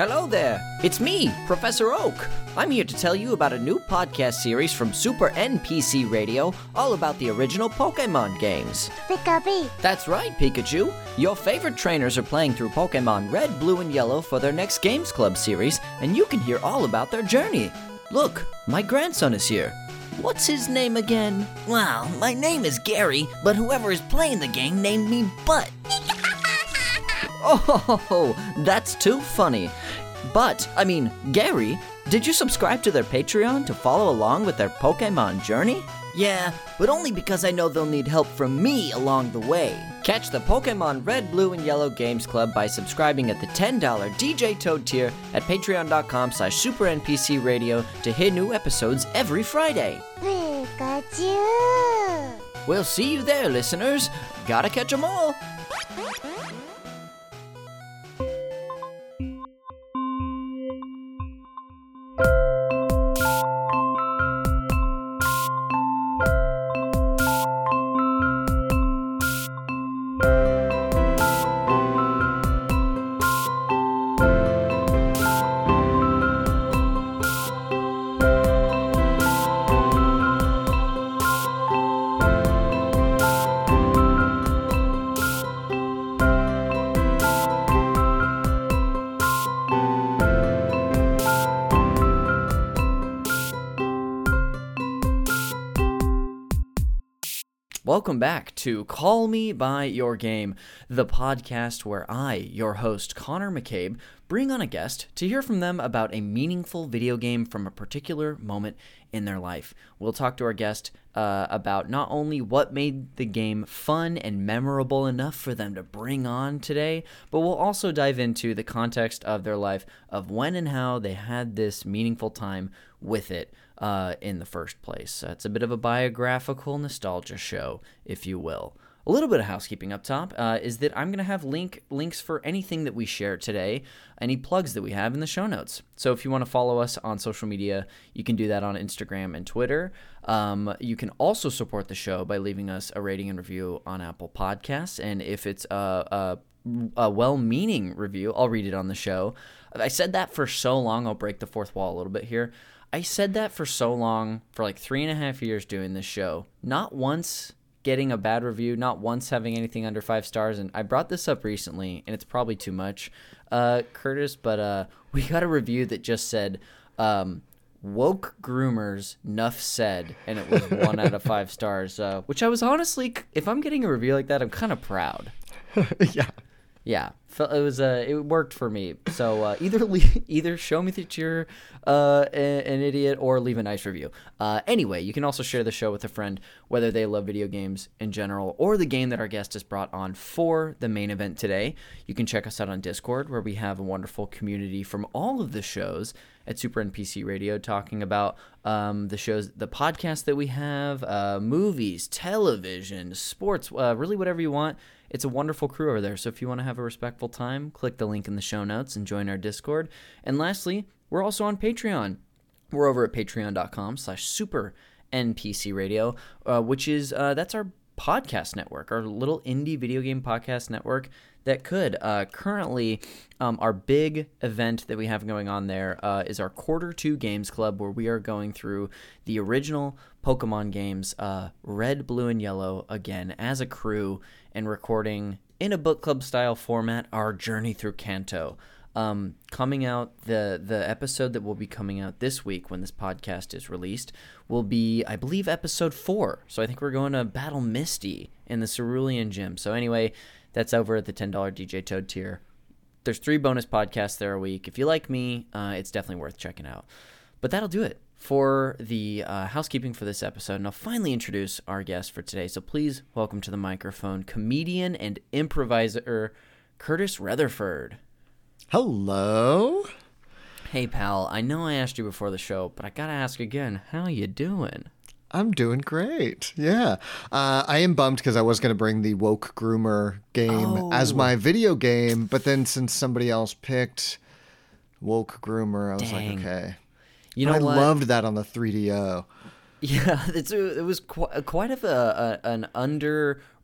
Hello there. It's me, Professor Oak. I'm here to tell you about a new podcast series from Super NPC Radio all about the original Pokemon games. Pikachu. That's right, Pikachu. Your favorite trainers are playing through Pokemon Red, Blue, and Yellow for their next Games Club series, and you can hear all about their journey. Look, my grandson is here. What's his name again? Well, my name is Gary, but whoever is playing the game named me Butt. Oh, that's too funny. But, I mean, Gary, did you subscribe to their Patreon to follow along with their Pokemon journey? Yeah, but only because I know they'll need help from me along the way. Catch the Pokemon Red, Blue, and Yellow Games Club by subscribing at the $10 DJ Toad tier at patreon.com slash supernpcradio to hear new episodes every Friday. Pikachu. We'll see you there, listeners. Gotta catch 'em all. you Welcome back to Call Me By Your Game, the podcast where I, your host, Conner McCabe, bring on a guest to hear from them about a meaningful video game from a particular moment in their life. We'll talk to our guest uh, about not only what made the game fun and memorable enough for them to bring on today, but we'll also dive into the context of their life of when and how they had this meaningful time with it uh, in the first place. Uh, it's a bit of a biographical nostalgia show, if you will. A little bit of housekeeping up top uh, is that I'm going to have link links for anything that we share today, any plugs that we have in the show notes. So if you want to follow us on social media, you can do that on Instagram and Twitter. Um, you can also support the show by leaving us a rating and review on Apple Podcasts, and if it's a, a, a well-meaning review, I'll read it on the show. I said that for so long, I'll break the fourth wall a little bit here. I said that for so long, for like three and a half years doing this show. Not once getting a bad review, not once having anything under five stars. And I brought this up recently, and it's probably too much, uh, Curtis, but uh, we got a review that just said, um, woke groomers nuff said and it was one out of five stars uh, which i was honestly if i'm getting a review like that i'm kind of proud yeah. Yeah it was uh it worked for me. So uh, either le- either show me that you're uh an idiot or leave a nice review. Uh anyway you can also share the show with a friend whether they love video games in general or the game that our guest has brought on for the main event today. You can check us out on discord where we have a wonderful community from all of the shows at Super NPC Radio talking about um, the shows, the podcast that we have, uh, movies, television, sports, uh, really whatever you want. It's a wonderful crew over there. So if you want to have a respectful time, click the link in the show notes and join our Discord. And lastly, we're also on Patreon. We're over at patreon.com slash super NPC radio, uh, which is, uh, that's our podcast network, our little indie video game podcast network that could. Uh, currently, um, our big event that we have going on there uh, is our quarter two games club, where we are going through the original Pokemon games, uh, Red, Blue, and Yellow, again as a crew, and recording in a book club style format our journey through Kanto. Um, coming out the the episode that will be coming out this week when this podcast is released will be I believe episode four. So I think we're going to battle Misty in the Cerulean Gym. So anyway, that's over at the ten dollar DJ Toad tier. There's three bonus podcasts there a week. If you like me, uh, it's definitely worth checking out. But that'll do it for the uh, housekeeping for this episode. And I'll finally introduce our guest for today. So please welcome to the microphone comedian and improviser Curtis Retherford. Hello. Hey pal, I know I asked you before the show, but I gotta ask again, how you doing? I'm doing great. Yeah. Uh, I am bummed because I was going to bring the Woke Groomer game as Oh. my video game, but then since somebody else picked Woke Groomer, I was Dang. like, okay. You know I what? loved that on the 3DO. Yeah, it was quite, quite of a, a an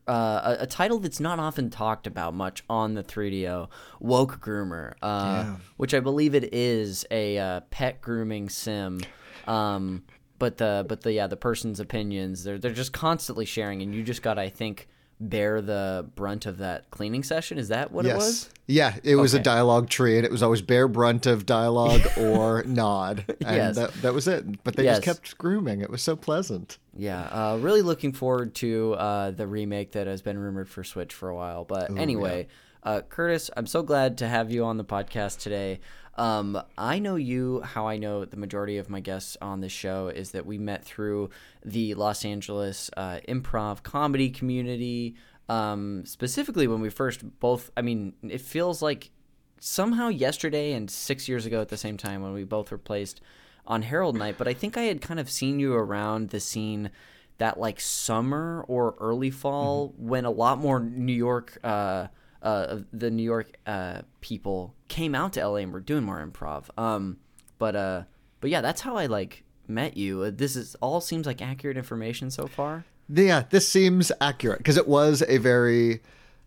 uh, a, a title that's not often talked about much on the 3DO, Woke Groomer, uh, which I believe it is a uh, pet grooming sim. Um, but the but the yeah the person's opinions they're they're just constantly sharing, and you just got I think bear the brunt of that cleaning session. Is that what it was? Yeah, it was a dialogue tree, and it was always bear brunt of dialogue or nod, and Yes. that, that was it. But they Yes. just kept grooming. It was so pleasant. Yeah, uh, really looking forward to uh, the remake that has been rumored for Switch for a while. But anyway, uh, Curtis, I'm so glad to have you on the podcast today. Um, I know you how I know the majority of my guests on this show is that we met through the Los Angeles uh, improv comedy community. Um, specifically, when we first both, I mean, it feels like somehow yesterday and six years ago at the same time when we both were placed on Herald Night, but I think I had kind of seen you around the scene that like summer or early fall when a lot more New York, uh, uh, the New York uh, people came out to LA and were doing more improv. Um, but uh, but yeah, that's how I like met you. Uh, This is all seems like accurate information so far. Yeah, this seems accurate because it was a very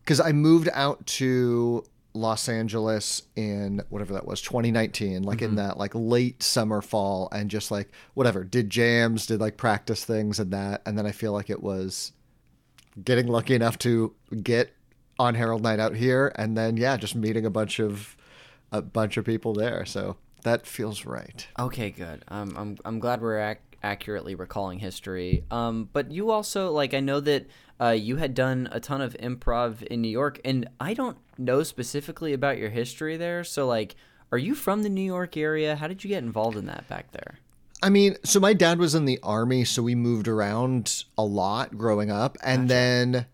because I moved out to Los Angeles in whatever that was 2019 like in that like late summer fall and just like whatever did jams did like practice things and that and then I feel like it was getting lucky enough to get on Herald Night out here and then yeah just meeting a bunch of a bunch of people there so that feels right Okay, good. Um, I'm I'm glad we're ac- accurately recalling history. Um, but you also like I know that uh, you had done a ton of improv in New York, and I don't know specifically about your history there. So like, are you from the New York area? How did you get involved in that back there? I mean, so my dad was in the army, so we moved around a lot growing up. And then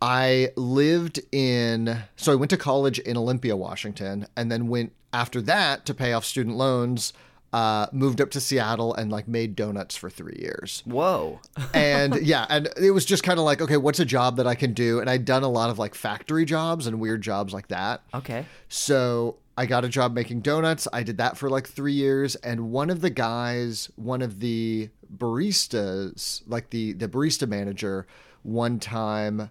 I lived in, so I went to college in Olympia, Washington, and then went after that to pay off student loans, uh, moved up to Seattle and like made donuts for three years. Whoa. And yeah, and it was just kind of like, okay, what's a job that I can do? And I'd done a lot of like factory jobs and weird jobs like that. Okay. So I got a job making donuts. I did that for like three years, and one of the guys, one of the baristas, like the the barista manager, one time.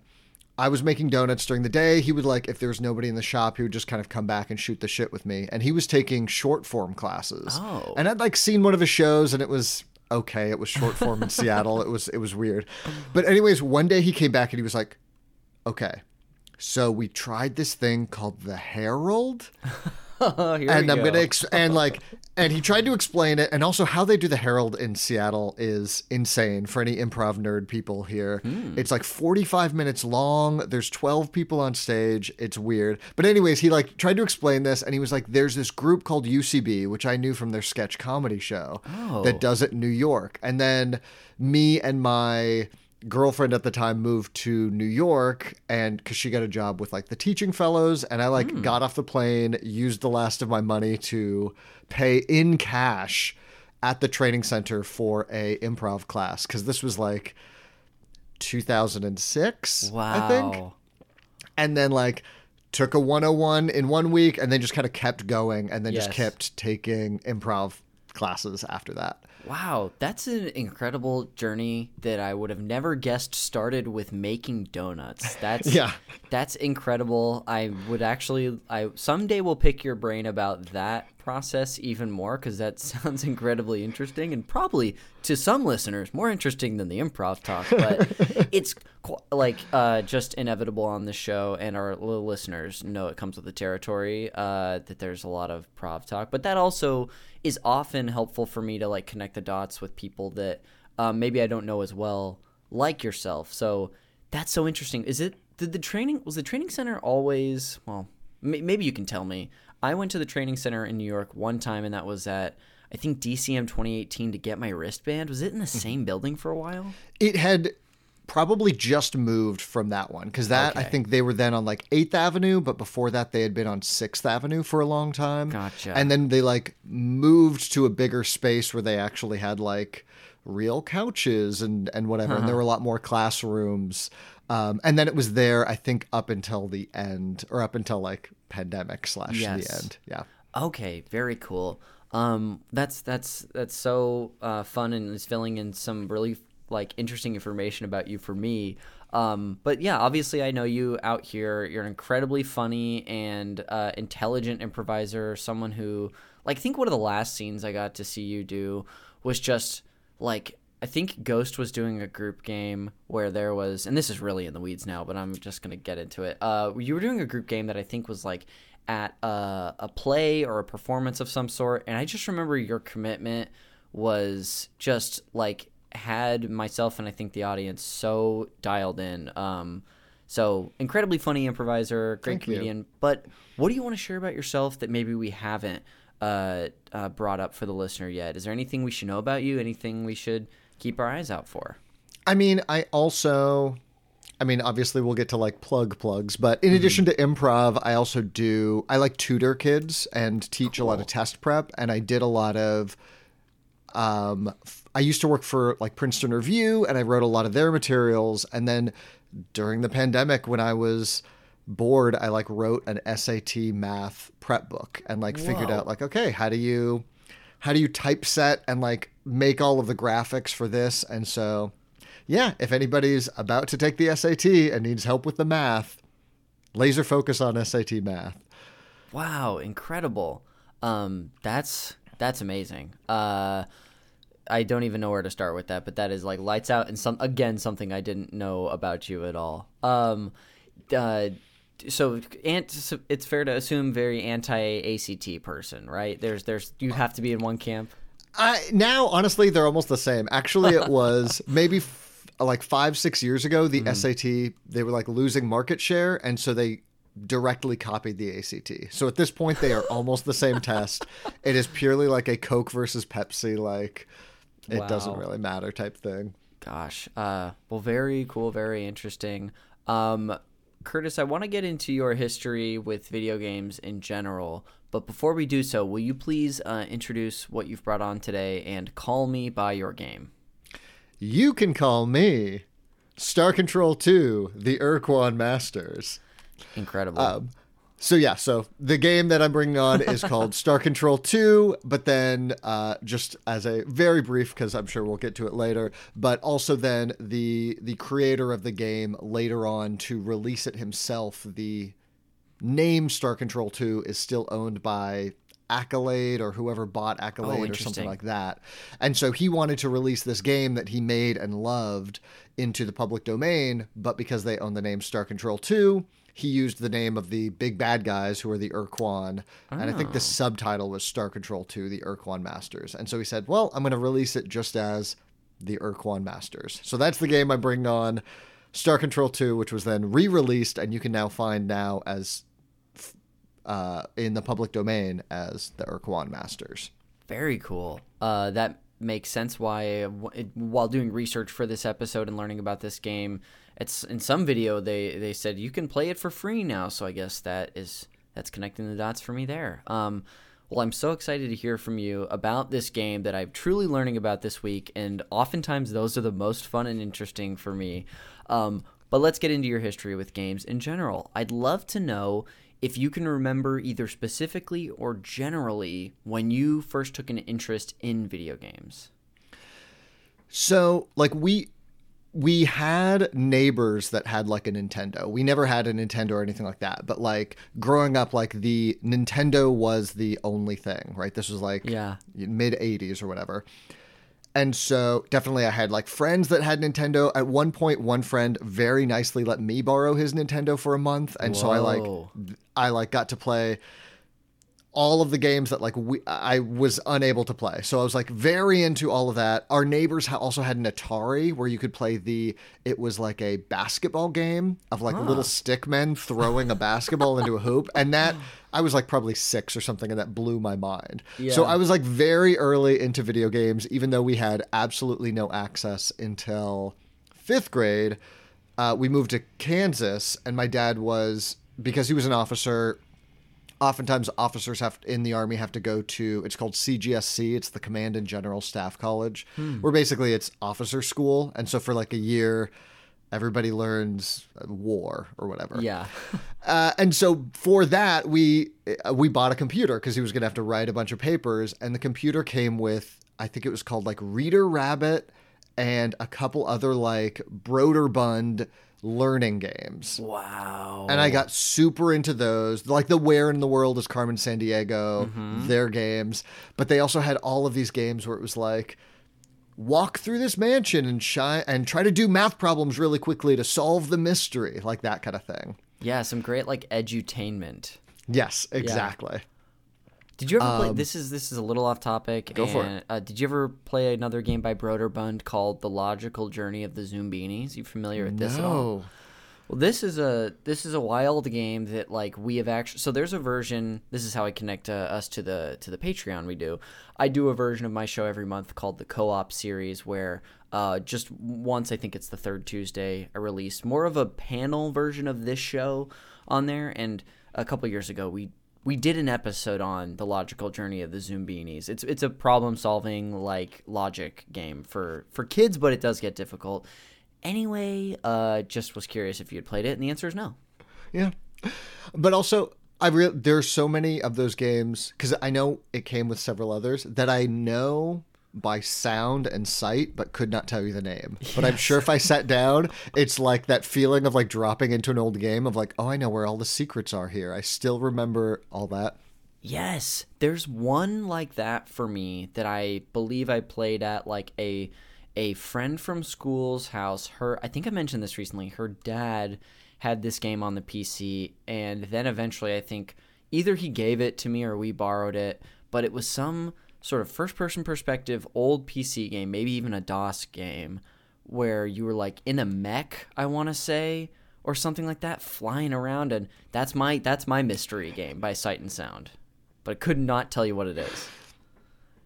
I was making donuts during the day. He would like, if there was nobody in the shop, he would just kind of come back and shoot the shit with me. And he was taking short form classes. Oh. And I'd like seen one of his shows, and it was okay. It was short form in Seattle. It was it was weird. But anyways, one day he came back and he was like, "Okay, so we tried this thing called the Herald." And I'm go. gonna ex- and like and he tried to explain it and also how they do the Herald in Seattle is insane for any improv nerd people here. Hmm. It's like 45 minutes long. There's 12 people on stage. It's weird. But anyways, he like tried to explain this and he was like there's this group called UCB which I knew from their sketch comedy show Oh. that does it in New York. And then me and my girlfriend at the time moved to New York and cuz she got a job with like the teaching fellows and I like hmm. got off the plane, used the last of my money to pay in cash at the training center for a improv class cuz this was like 2006 wow. I think and then like took a 101 in one week and then just kind of kept going and then just kept taking improv classes after that. Wow, that's an incredible journey that I would have never guessed started with making donuts. That's Yeah. That's incredible. I would actually I someday will pick your brain about that process even more cuz that sounds incredibly interesting and probably to some listeners more interesting than the improv talk, but it's qu- like uh, just inevitable on the show and our little listeners know it comes with the territory uh, that there's a lot of prov talk, but that also is often helpful for me to like connect the dots with people that um, maybe I don't know as well, like yourself. So that's so interesting. Is it did the training was the training center always well? Maybe you can tell me. I went to the training center in New York one time, and that was at I think DCM 2018 to get my wristband. Was it in the mm-hmm. same building for a while? It had probably just moved from that one because that I think they were then on like 8th Avenue, but before that they had been on 6th Avenue for a long time. Gotcha. And then they like moved to a bigger space where they actually had like real couches and and whatever and there were a lot more classrooms. Um, and then it was there I think up until the end or up until like pandemic slash Yes. the end. Yeah. Okay, very cool. Um, that's that's that's so uh, fun and is filling in some really like interesting information about you for me. Um, but yeah, obviously, I know you out here. You're an incredibly funny and uh, intelligent improviser. Someone who, like, I think one of the last scenes I got to see you do was just like I think Ghost was doing a group game where there was, and this is really in the weeds now, but I'm just gonna get into it. Uh, you were doing a group game that I think was like at a, a play or a performance of some sort, and I just remember your commitment was just like had myself and I think the audience so dialed in. Um, so incredibly funny improviser, great Thank you. comedian. But what do you want to share about yourself that maybe we haven't uh, uh, brought up for the listener yet? Is there anything we should know about you? Anything we should keep our eyes out for? I mean, I also, I mean, obviously we'll get to like plug plugs, but Mm-hmm. in addition to improv, I also do, I like tutor kids and teach a lot of test prep. And I did a lot of, um, I used to work for like Princeton Review and I wrote a lot of their materials. And then during the pandemic, when I was bored, I like wrote an SAT math prep book and like figured out like, okay, how do you, how do you typeset and like make all of the graphics for this? And so, yeah, if anybody's about to take the SAT and needs help with the math, laser focus on SAT math. Wow, incredible. Um, that's that's amazing. Uh, I don't even know where to start with that, but that is like lights out and some again something I didn't know about you at all. Um, uh, so ant, it's fair to assume very anti ACT person, right? There's there's you have to be in one camp. I now honestly they're almost the same. Actually, it was maybe f- like five six years ago. The SAT they were like losing market share, and so they directly copied the ACT. So at this point, they are almost the same test. It is purely like a Coke versus Pepsi, like it doesn't really matter type thing. Gosh. Uh, well, very cool, very interesting. Um, Curtis, I want to get into your history with video games in general, but before we do so, will you please uh, introduce what you've brought on today and call me by your game? You can call me Star Control 2, the Ur-Quan Masters. Incredible. Um, so yeah, so the game that I'm bringing on is called Star Control 2, but then uh, just as a very brief, because I'm sure we'll get to it later, but also then the the creator of the game later on to release it himself, the name Star Control 2 is still owned by Accolade or whoever bought Accolade or something like that. And so he wanted to release this game that he made and loved into the public domain, but because they own the name Star Control 2, he used the name of the big bad guys who are the Ur-Quan. And I think the subtitle was Star Control 2, the Ur-Quan Masters. And so he said, well, I'm going to release it just as the Ur-Quan Masters. So that's the game I'm bringing on. Star Control 2, which was then re-released, and you can now find now as uh, in the public domain as the Ur-Quan Masters. Very cool. Uh, that makes sense. Why, while doing research for this episode and learning about this game, it's in some video they they said you can play it for free now. So I guess that is that's connecting the dots for me there. Um, well, I'm so excited to hear from you about this game that I'm truly learning about this week, and oftentimes those are the most fun and interesting for me. Um, but let's get into your history with games in general. I'd love to know if you can remember either specifically or generally when you first took an interest in video games. So, like we we had neighbors that had like a Nintendo. We never had a Nintendo or anything like that. But like growing up, like the Nintendo was the only thing, right? This was like Yeah. mid 80s or whatever. And so definitely I had like friends that had Nintendo. At one point one friend very nicely let me borrow his Nintendo for a month and so I like I like got to play all of the games that like we, I was unable to play. So I was like very into all of that. Our neighbors ha- also had an Atari where you could play the it was like a basketball game of like little stick men throwing a basketball into a hoop and that I was like probably 6 or something and that blew my mind. Yeah. So I was like very early into video games even though we had absolutely no access until 5th grade. Uh, we moved to Kansas and my dad was because he was an officer oftentimes officers have in the army have to go to it's called CGSC it's the command and general staff college where basically it's officer school and so for like a year everybody learns uh, war or whatever Yeah. uh, and so for that we uh, we bought a computer because he was going to have to write a bunch of papers and the computer came with i think it was called like reader rabbit and a couple other like Broderbund learning games. Wow. And I got super into those. Like the Where in the World is Carmen Sandiego, Mm-hmm. their games. But they also had all of these games where it was like walk through this mansion and shy and try to do math problems really quickly to solve the mystery, like that kind of thing. yeah, some great like edutainment. Yes, exactly. Did you ever play? This is this is a little off topic. Um, Go for it. Uh, did you ever play another game by Broderbund called The Logical Journey of the Zoombinis? You familiar with this at all? No. Well, this is a this is a wild game that like we have actually. So there's a version. This is how I connect uh, us to the to the Patreon. We do. I do a version of my show every month called the Co-op series, where uh, just once I think it's the third Tuesday I release more of a panel version of this show on there. And a couple years ago we we did an episode on the logical journey of the Zoombinis. It's it's a problem solving like logic game for for kids, but it does get difficult. Anyway, uh, just was curious if you had played it, and the answer is no. Yeah. But also, I re- there's so many of those games because I know it came with several others that I know by sound and sight, but could not tell you the name. But I'm sure if I sat down, it's like that feeling of like dropping into an old game of like, oh, I know where all the secrets are here. I still remember all that. Yes, there's one like that for me that I believe I played at like a a friend from school's house. Her, I think I mentioned this recently. Her dad had this game on the PC, and then eventually, I think either he gave it to me or we borrowed it. But it was some sort of first person perspective old PC game, maybe even a DOS game, where you were like in a mech. I want to say. Or something like that, flying around, and that's my that's my mystery game by Sight and Sound but I could not tell you what it is.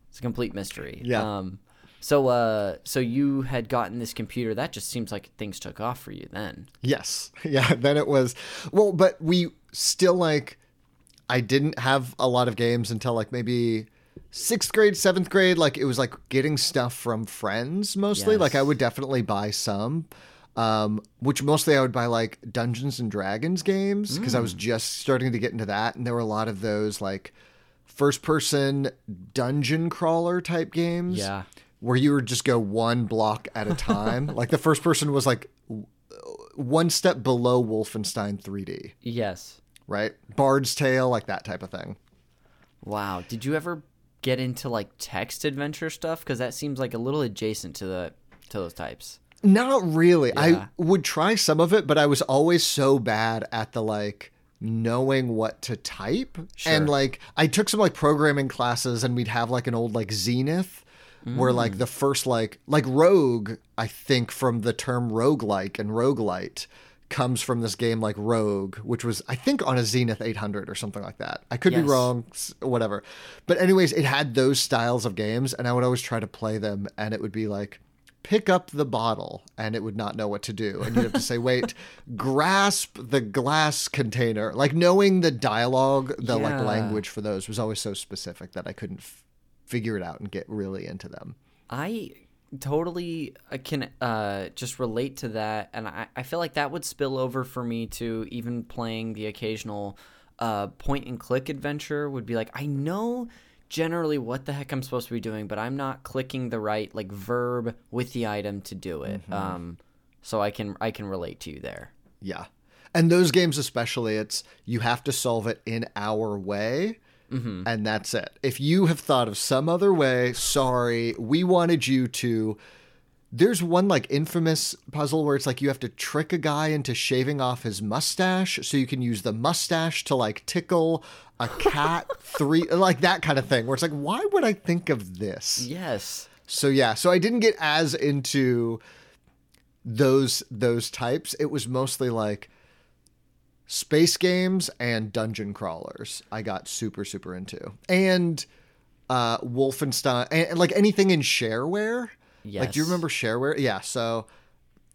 It's a complete mystery. Yeah. Um, so, uh, so you had gotten this computer. That just seems like things took off for you then. Yes. Yeah. Then it was, well, but we still like, I didn't have a lot of games until like maybe sixth grade, seventh grade. Like it was like getting stuff from friends mostly. Like I would definitely buy some. Um, which mostly I would buy like Dungeons and Dragons games because I Mm. was just starting to get into that, and there were a lot of those like first person dungeon crawler type games Yeah. where you would just go one block at a time. like the first person was like w- one step below Wolfenstein 3D, Yes. right? Bard's Tale, like that type of thing. Wow. Did you ever get into like text adventure stuff? Because that seems like a little adjacent to the to those types. Not really. Yeah. I would try some of it, but I was always so bad at the like knowing what to type. And like I took some like programming classes and we'd have like an old like Zenith where like mm. the first like like rogue, I think from the term roguelike and roguelite comes from this game like Rogue, which was I think on a Zenith 800 or something like that. I could be wrong, whatever. But anyways, it had those styles of games and I would always try to play them and it would be like pick up the bottle and it would not know what to do. And you'd have to say wait grasp the glass container. Like knowing the dialogue the like language for those was always so specific that i couldn't f- figure it out and get really into them. I totally uh, can uh, just relate to that, and I, I feel like that would spill over for me to even playing the occasional uh, point and click adventure. Would be like I know generally what the heck I'm supposed to be doing, but I'm not clicking the right like verb with the item to do it. Um, so I can I can relate to you there. yeah and those games especially it's you have to solve it in our way Mm-hmm. and that's it if you have thought of some other way sorry we wanted you to There's one like infamous puzzle where it's like you have to trick a guy into shaving off his mustache so you can use the mustache to like tickle a cat three like that kind of thing where it's like why would I think of this? Yes. So yeah, so I didn't get as into those those types. It was mostly like space games and dungeon crawlers. I got super super into. And uh Wolfenstein and, and, like anything in shareware. yes. Like do you remember shareware? Yeah, so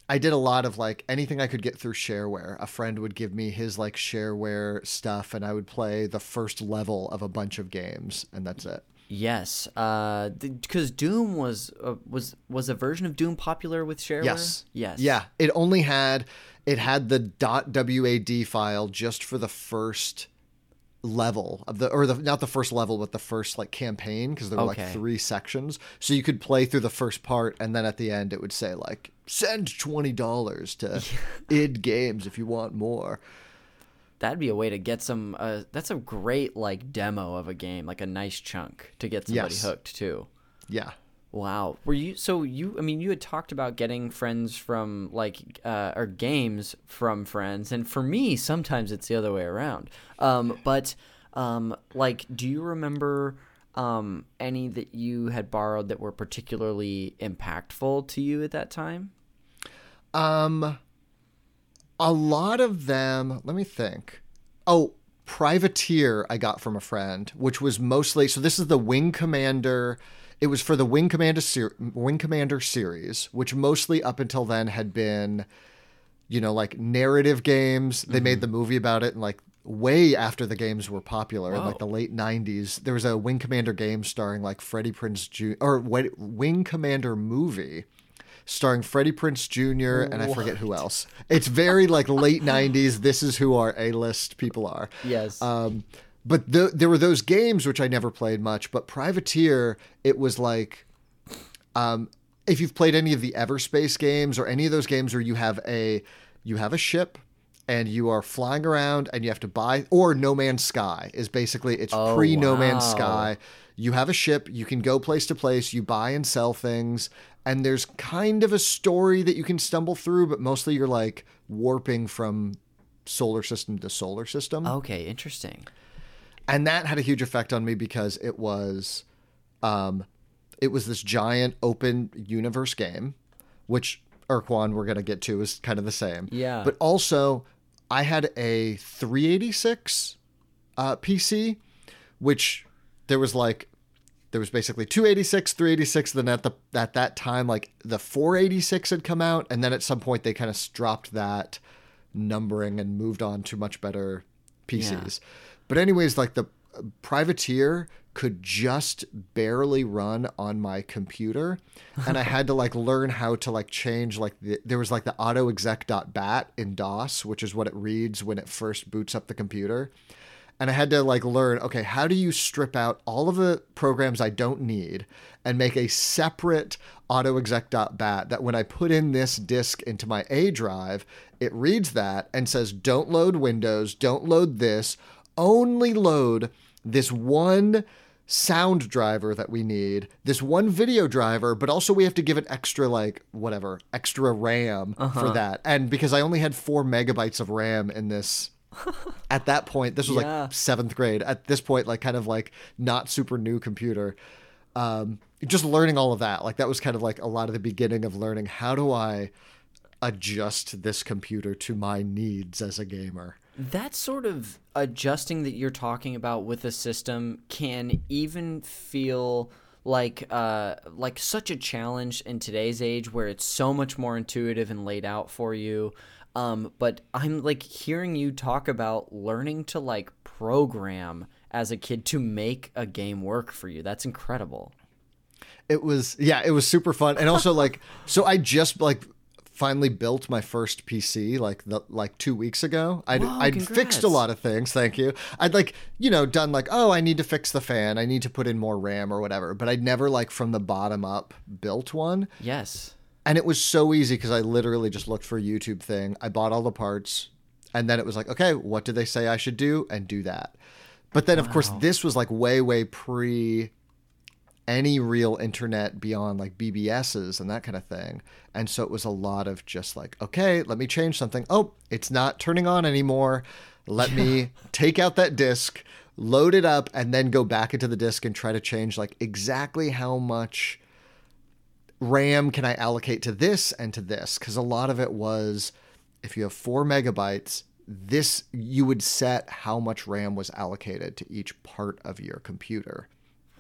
I did a lot of like anything I could get through shareware. A friend would give me his like shareware stuff and I would play the first level of a bunch of games and that's it. Yes, Uh because Doom was uh, was was a version of Doom popular with shareware. Yes. Yes. Yeah. It only had it had the .wad file just for the first level of the or the not the first level but the first like campaign because there were Okay. like three sections so you could play through the first part and then at the end it would say like send $20 to id games if you want more That'd be a way to get some. Uh, that's a great like demo of a game, like a nice chunk to get somebody Yes. hooked too. yeah Wow. Were you so you? I mean, you had talked about getting friends from like uh, or games from friends, and for me, sometimes it's the other way around. Um, but um, like, do you remember um, any that you had borrowed that were particularly impactful to you at that time? Um, a lot of them. Let me think. Oh, Privateer I got from a friend, which was mostly so. This is the Wing Commander. It was for the Wing Commander ser- Wing Commander series, which mostly up until then had been, you know, like narrative games. They made the movie about it, and like way after the games were popular in like the late '90s, there was a Wing Commander game starring like Freddie Prinze Jr. or Wing Commander movie starring Freddie Prinze Jr. and I forget who else. It's very like late '90s. This is who our A-list people are. Yes. Um, but th- there were those games which I never played much. But Privateer, it was like, um, if you've played any of the Everspace games or any of those games where you have a you have a ship and you are flying around and you have to buy or No Man's Sky is basically it's Oh, pre No Man's. Sky. You have a ship, you can go place to place, you buy and sell things, and there's kind of a story that you can stumble through, but mostly you're like warping from solar system to solar system okay, interesting. And that had a huge effect on me because it was um it was this giant open universe game which Ur-Quan we're going to get to is kind of the same Yeah. but also i had a 386 uh pc which there was like there was basically 286 386 then at the at that time like the 486 had come out and then at some point they kind of dropped that numbering and moved on to much better PCs. But anyways, like the uh, privateer could just barely run on my computer and I had to like learn how to like change like the, there was like the autoexec.bat in DOS, which is what it reads when it first boots up the computer. And I had to like learn, okay, how do you strip out all of the programs I don't need and make a separate autoexec.bat that when I put in this disk into my A drive, it reads that and says, don't load Windows, don't load this, only load this one sound driver that we need, this one video driver, but also we have to give it extra, like, whatever, extra RAM for that. And because I only had four megabytes of RAM in this at that point this was Yeah. like seventh grade at this point like kind of like not super new computer um just learning all of that like that was kind of like a lot of the beginning of learning how do i adjust this computer to my needs as a gamer that sort of adjusting that you're talking about with a system can even feel like uh like such a challenge in today's age where it's so much more intuitive and laid out for you. Um but i'm like hearing you talk about learning to like program as a kid to make a game work for you. That's incredible. It was yeah it was super fun. And also like so i just like finally built my first pc like the like two weeks ago. I'd, Whoa, I'd fixed a lot of things thank you. I'd like you know done like oh i need to fix the fan i need to put in more ram or whatever but i'd never like from the bottom up built one. Yes. And it was so easy because i literally just looked for a youtube thing i bought all the parts and then it was like okay what do they say i should do? And do that. But then of course this was like way way pre any real internet beyond like BBSs and that kind of thing. And so it was a lot of just like, okay, let me change something. Oh, it's not turning on anymore. Let me take out that disk, load it up, and then go back into the disk and try to change like exactly how much RAM can I allocate to this and to this? Because a lot of it was if you have four megabytes, this you would set how much RAM was allocated to each part of your computer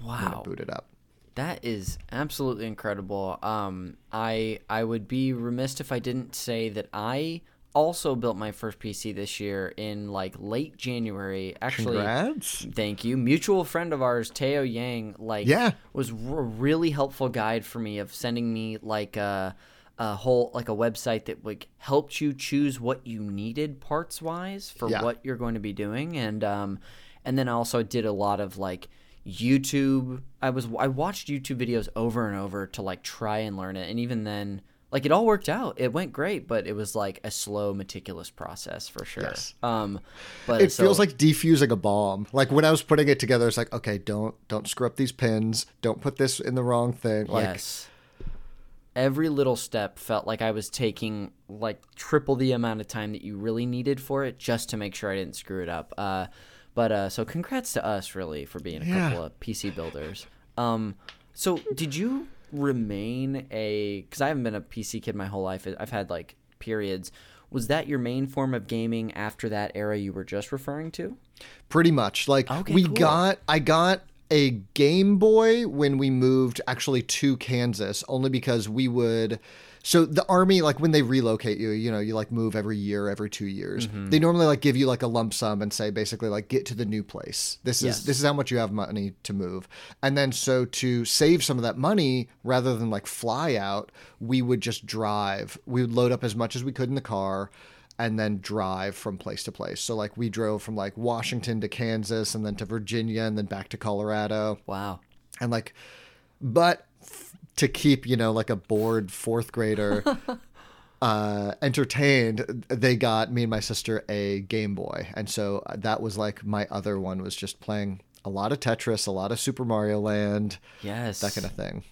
when wow it booted up. That is absolutely incredible. Um, I I would be remiss if I didn't say that I also built my first PC this year in like late January. Actually, Congrats. thank you. Mutual friend of ours, Teo Yang, like Yeah. was a really helpful guide for me of sending me like a a whole like a website that like helped you choose what you needed parts wise for Yeah. what you're going to be doing and um and then I also did a lot of like YouTube. I was I watched YouTube videos over and over to like try and learn it, and even then, like it all worked out. It went great, but it was like a slow, meticulous process for sure. Yes. Um, but It so- feels like defusing a bomb. Like when I was putting it together, it's like, okay, don't don't screw up these pins. Don't put this in the wrong thing. Like yes. Every little step felt like I was taking like triple the amount of time that you really needed for it just to make sure I didn't screw it up. Uh, but uh, so congrats to us really for being a Yeah. couple of PC builders. Um, so did you remain a? Because I haven't been a PC kid my whole life. I've had like periods. Was that your main form of gaming after that era you were just referring to? pretty much. Like Okay, we cool. got I got a Game Boy when we moved actually to Kansas, only because we would so the army, like when they relocate you, you know, you like move every year, every two years. Mm-hmm. They normally like give you like a lump sum and say basically like get to the new place. This is this is how much you have money to move. And then so to save some of that money, rather than like fly out, we would just drive. We would load up as much as we could in the car and then drive from place to place. So like we drove from like Washington to Kansas and then to Virginia and then back to Colorado Wow. and like but to keep you know like a bored fourth grader uh entertained they got me and my sister a game boy and so uh, that was like my other one was just playing a lot of tetris a lot of super mario land Yes. that kind of thing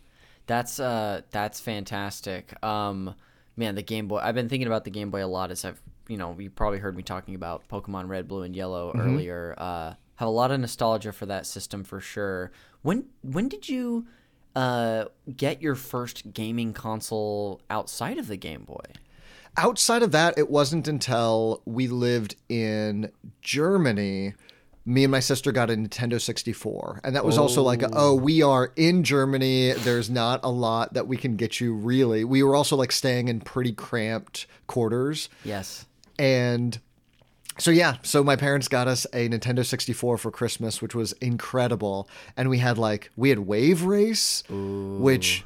That's uh that's fantastic. Um man, the Game Boy I've been thinking about the Game Boy a lot as I've you know, you probably heard me talking about Pokemon Red, Blue and Yellow earlier. Uh have a lot of nostalgia for that system for sure. When when did you uh get your first gaming console outside of the Game Boy? outside of that, it wasn't until we lived in Germany. Me and my sister got a Nintendo 64. And that was also like, oh, we are in Germany. There's not a lot that we can get you, really. We were also like staying in pretty cramped quarters. Yes. And so yeah, so my parents got us a Nintendo 64 for Christmas, which was incredible. And we had like we had Wave Race, which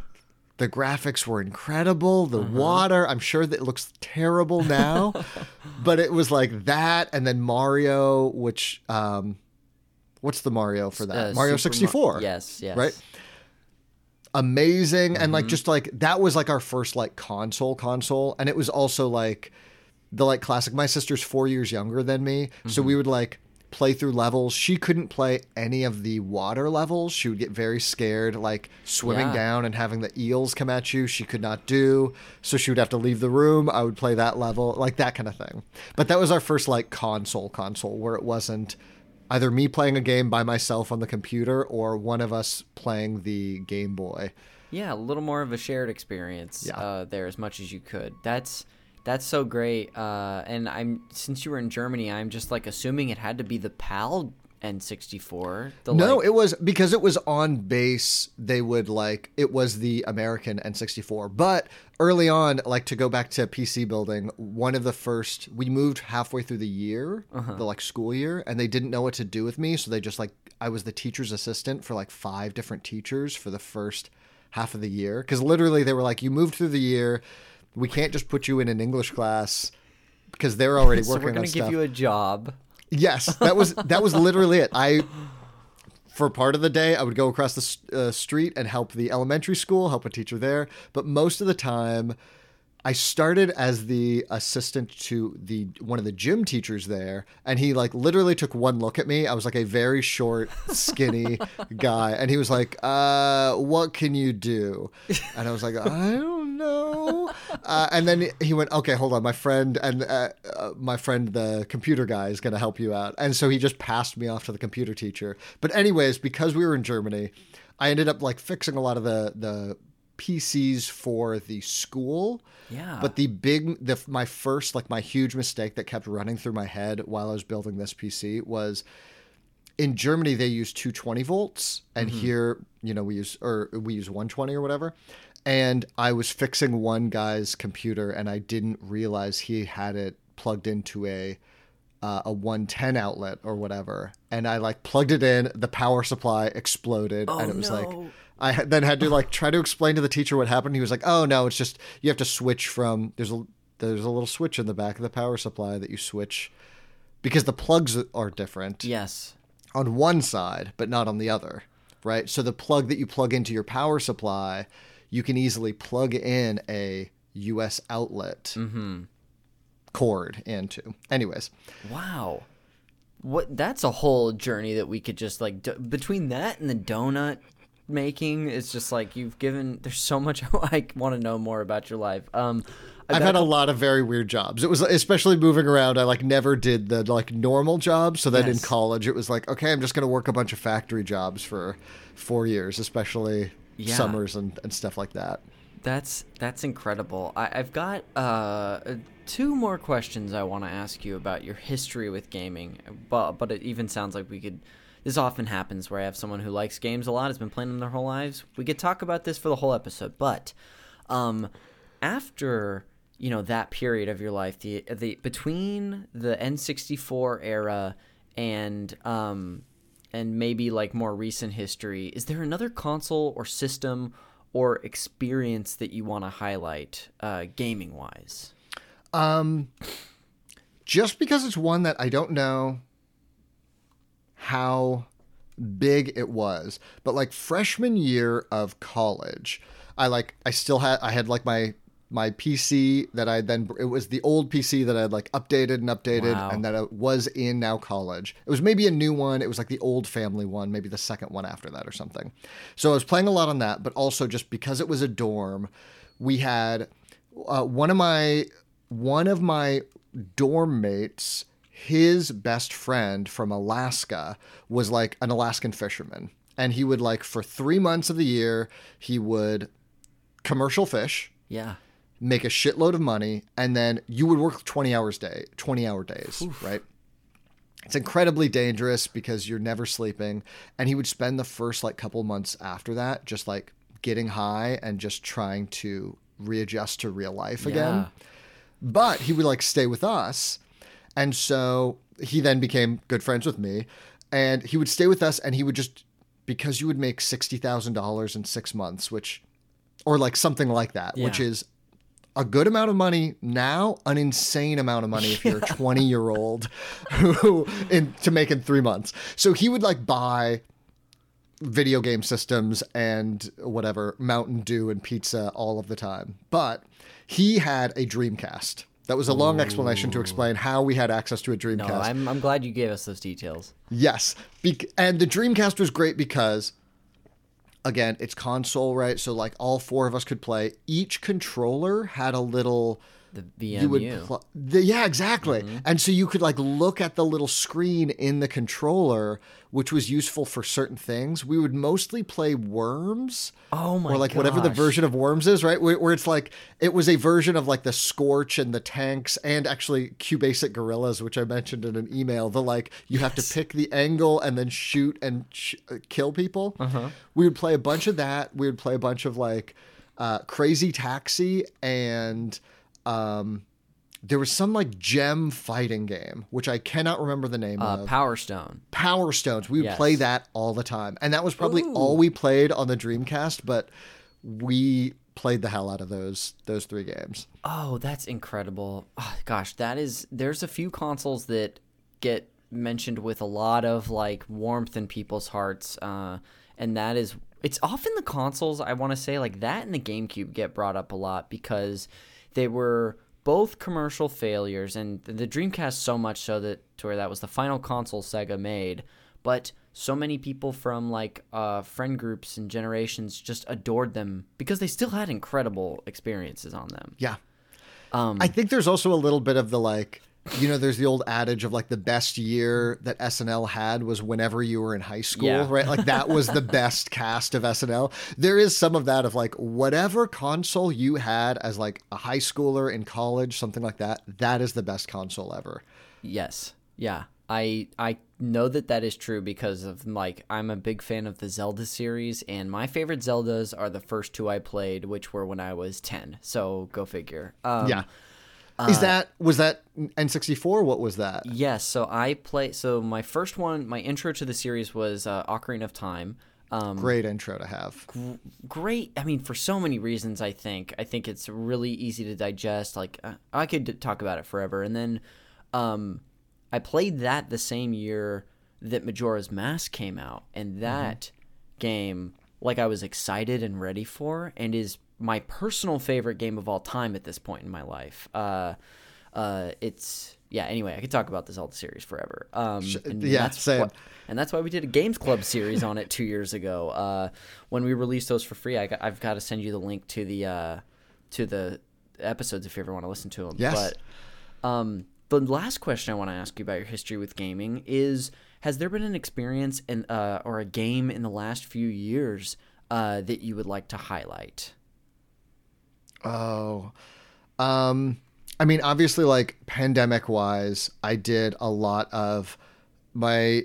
the graphics were incredible. The Uh-huh. water, I'm sure that it looks terrible now, but it was like that and then Mario, which um what's the Mario for that? Uh, Mario Super Mar- 64. yes, yes. Right? amazing and Mm-hmm. like just like that was like our first like console console and it was also like the like classic my sister's four years younger than me so Mm-hmm. we would like play through levels she couldn't play any of the water levels she would get very scared like swimming Yeah. down and having the eels come at you she could not do so she would have to leave the room i would play that level like that kind of thing but that was our first like console console where it wasn't either me playing a game by myself on the computer or one of us playing the game boy Yeah, a little more of a shared experience Yeah. uh, there as much as you could. That's that's so great. Uh, and I'm since you were in Germany, I'm just like assuming it had to be the PAL N64. The, No, like- it was because it was on base. They would like it was the American N64. But early on, like to go back to PC building, one of the first we moved halfway through the year, the like school year, and they didn't know what to do with me, so they just like I was the teacher's assistant for like five different teachers for the first half of the year because literally they were like, you moved through the year, we can't just put you in an English class because they're already so working we're on gonna give stuff. you a job. Yes, that was that was literally it. I for part of the day I would go across the uh, street and help the elementary school, help a teacher there, but most of the time I started as the assistant to the one of the gym teachers there, and he like literally took one look at me. I was like a very short, skinny guy, and he was like, "Uh, what can you do?" And I was like, "I don't know." Uh, and then he went, "Okay, hold on, my friend and uh, uh, my friend, the computer guy, is going to help you out." And so he just passed me off to the computer teacher. But anyways, because we were in Germany, I ended up like fixing a lot of the the PCs for the school. Yeah. But the big, the my first like my huge mistake that kept running through my head while I was building this PC was in Germany they use 220 volts, and here you know we use or we use 120 or whatever. And I was fixing one guy's computer, and I didn't realize he had it plugged into a uh, a 110 outlet or whatever, and I like plugged it in. The power supply exploded, and it was like. I then had to like try to explain to the teacher what happened. He was like, "Oh no, it's just you have to switch from there's a there's a little switch in the back of the power supply that you switch because the plugs are different." yes. on one side, but not on the other, right? So the plug that you plug into your power supply, you can easily plug in a US outlet cord into. Anyways, Wow. What that's a whole journey that we could just like d- between that and the donut making it's just like you've given there's so much I want to know more about your life. Um I've had a lot of very weird jobs. It was especially moving around. I like never did the like normal job. So then in college, it was like, okay, I'm just going to work a bunch of factory jobs for four years, especially Yeah. summers and, and stuff like that. That's that's incredible. I, I've got uh, two more questions I want to ask you about your history with gaming, but but it even sounds like we could. This often happens where I have someone who likes games a lot, has been playing them their whole lives. We could talk about this for the whole episode, but um, after you know that period of your life, the the between the N64 era and um and maybe like more recent history, is there another console or system or experience that you want to highlight uh, gaming wise? Just because it's one that I don't know how big it was, but like freshman year of college, I like I still had I had like my my PC that I then it was the old PC that I had like updated and updated Wow. and that I was in now college. It was maybe a new one. It was like the old family one, maybe the second one after that or something. So I was playing a lot on that, but also just because it was a dorm, we had uh, one of my one of my dorm mates his best friend from Alaska was like an Alaskan fisherman. And he would like for 3 months of the year, he would commercial fish, Yeah. Make a shitload of money, and then you would work 20 hours day, 20 hour days, right? It's incredibly dangerous because you're never sleeping. And he would spend the first like couple months after that just like getting high and just trying to readjust to real life again Yeah. but he would like stay with us and so he then became good friends with me and he would stay with us and he would just because you would make $60,000 in 6 months which or like something like that which is a good amount of money now an insane amount of money if you're a 20 year old who in to make in 3 months so he would like buy video game systems and whatever Mountain Dew and pizza all of the time. But he had a Dreamcast. That was a long explanation to explain how we had access to a Dreamcast. No, I'm, I'm glad you gave us those details. Yes. Bec- and the Dreamcast was great because, again, it's console, right? So, like, all four of us could play. Each controller had a little. The VMU. You would pl- the, yeah, exactly. Mm-hmm. And so you could like look at the little screen in the controller, which was useful for certain things. We would mostly play Worms. Oh my Or like whatever the version of Worms is, right? Where, where it's like it was a version of like the Scorch and the tanks and actually QBasic Gorillas, which I mentioned in an email. The like you have to pick the angle and then shoot and sh- uh, kill people. Uh-huh. We would play a bunch of that. We would play a bunch of like uh, Crazy Taxi and um, there was some like gem fighting game, which I cannot remember the name uh, of. Power Stone. Power Stones. We would Yes. play that all the time. And that was probably all we played on the Dreamcast, but we played the hell out of those those three games. Oh, that's incredible. Oh, gosh, that is there's a few consoles that get mentioned with a lot of like warmth in people's hearts. Uh and that is it's often the consoles I want to say like that and the GameCube get brought up a lot because they were both commercial failures and the Dreamcast so much so that to where that was the final console Sega made, but so many people from like uh, friend groups and generations just adored them because they still had incredible experiences on them. Yeah. Um, I think there's also a little bit of the like you know, there's the old adage of like the best year that SNL had was whenever you were in high school, Yeah. right? Like that was the best cast of SNL. There is some of that of like whatever console you had as like a high schooler in college, something like that. That is the best console ever. Yes. Yeah. I I know that that is true because of like I'm a big fan of the Zelda series and my favorite Zeldas are the first two I played which were when I was 10. So go figure. Um, yeah. Is that was that N64? What was that? Yes, so I play so my first one, my intro to the series was uh, Ocarina of Time. Um Great intro to have. great i mean for so many reasons i think i think it's really easy to digest like uh, i could d- talk about it forever and then um i played that the same year that Majora's Mask came out, and that game, like I was excited and ready for, and is my personal favorite game of all time at this point in my life. Uh, uh, it's yeah. Anyway, I could talk about this all the Zelda series forever. Um, and yeah, that's same. what- and that's why we did a games club series on it two years ago. Uh, when we released those for free, I, I've got to send you the link to the uh, to the episodes if you ever want to listen to them. Yes. But um, the last question I want to ask you about your history with gaming is: Has there been an experience in uh, or a game in the last few years uh, that you would like to highlight? Oh, um, I mean, obviously, like pandemic wise, I did a lot of my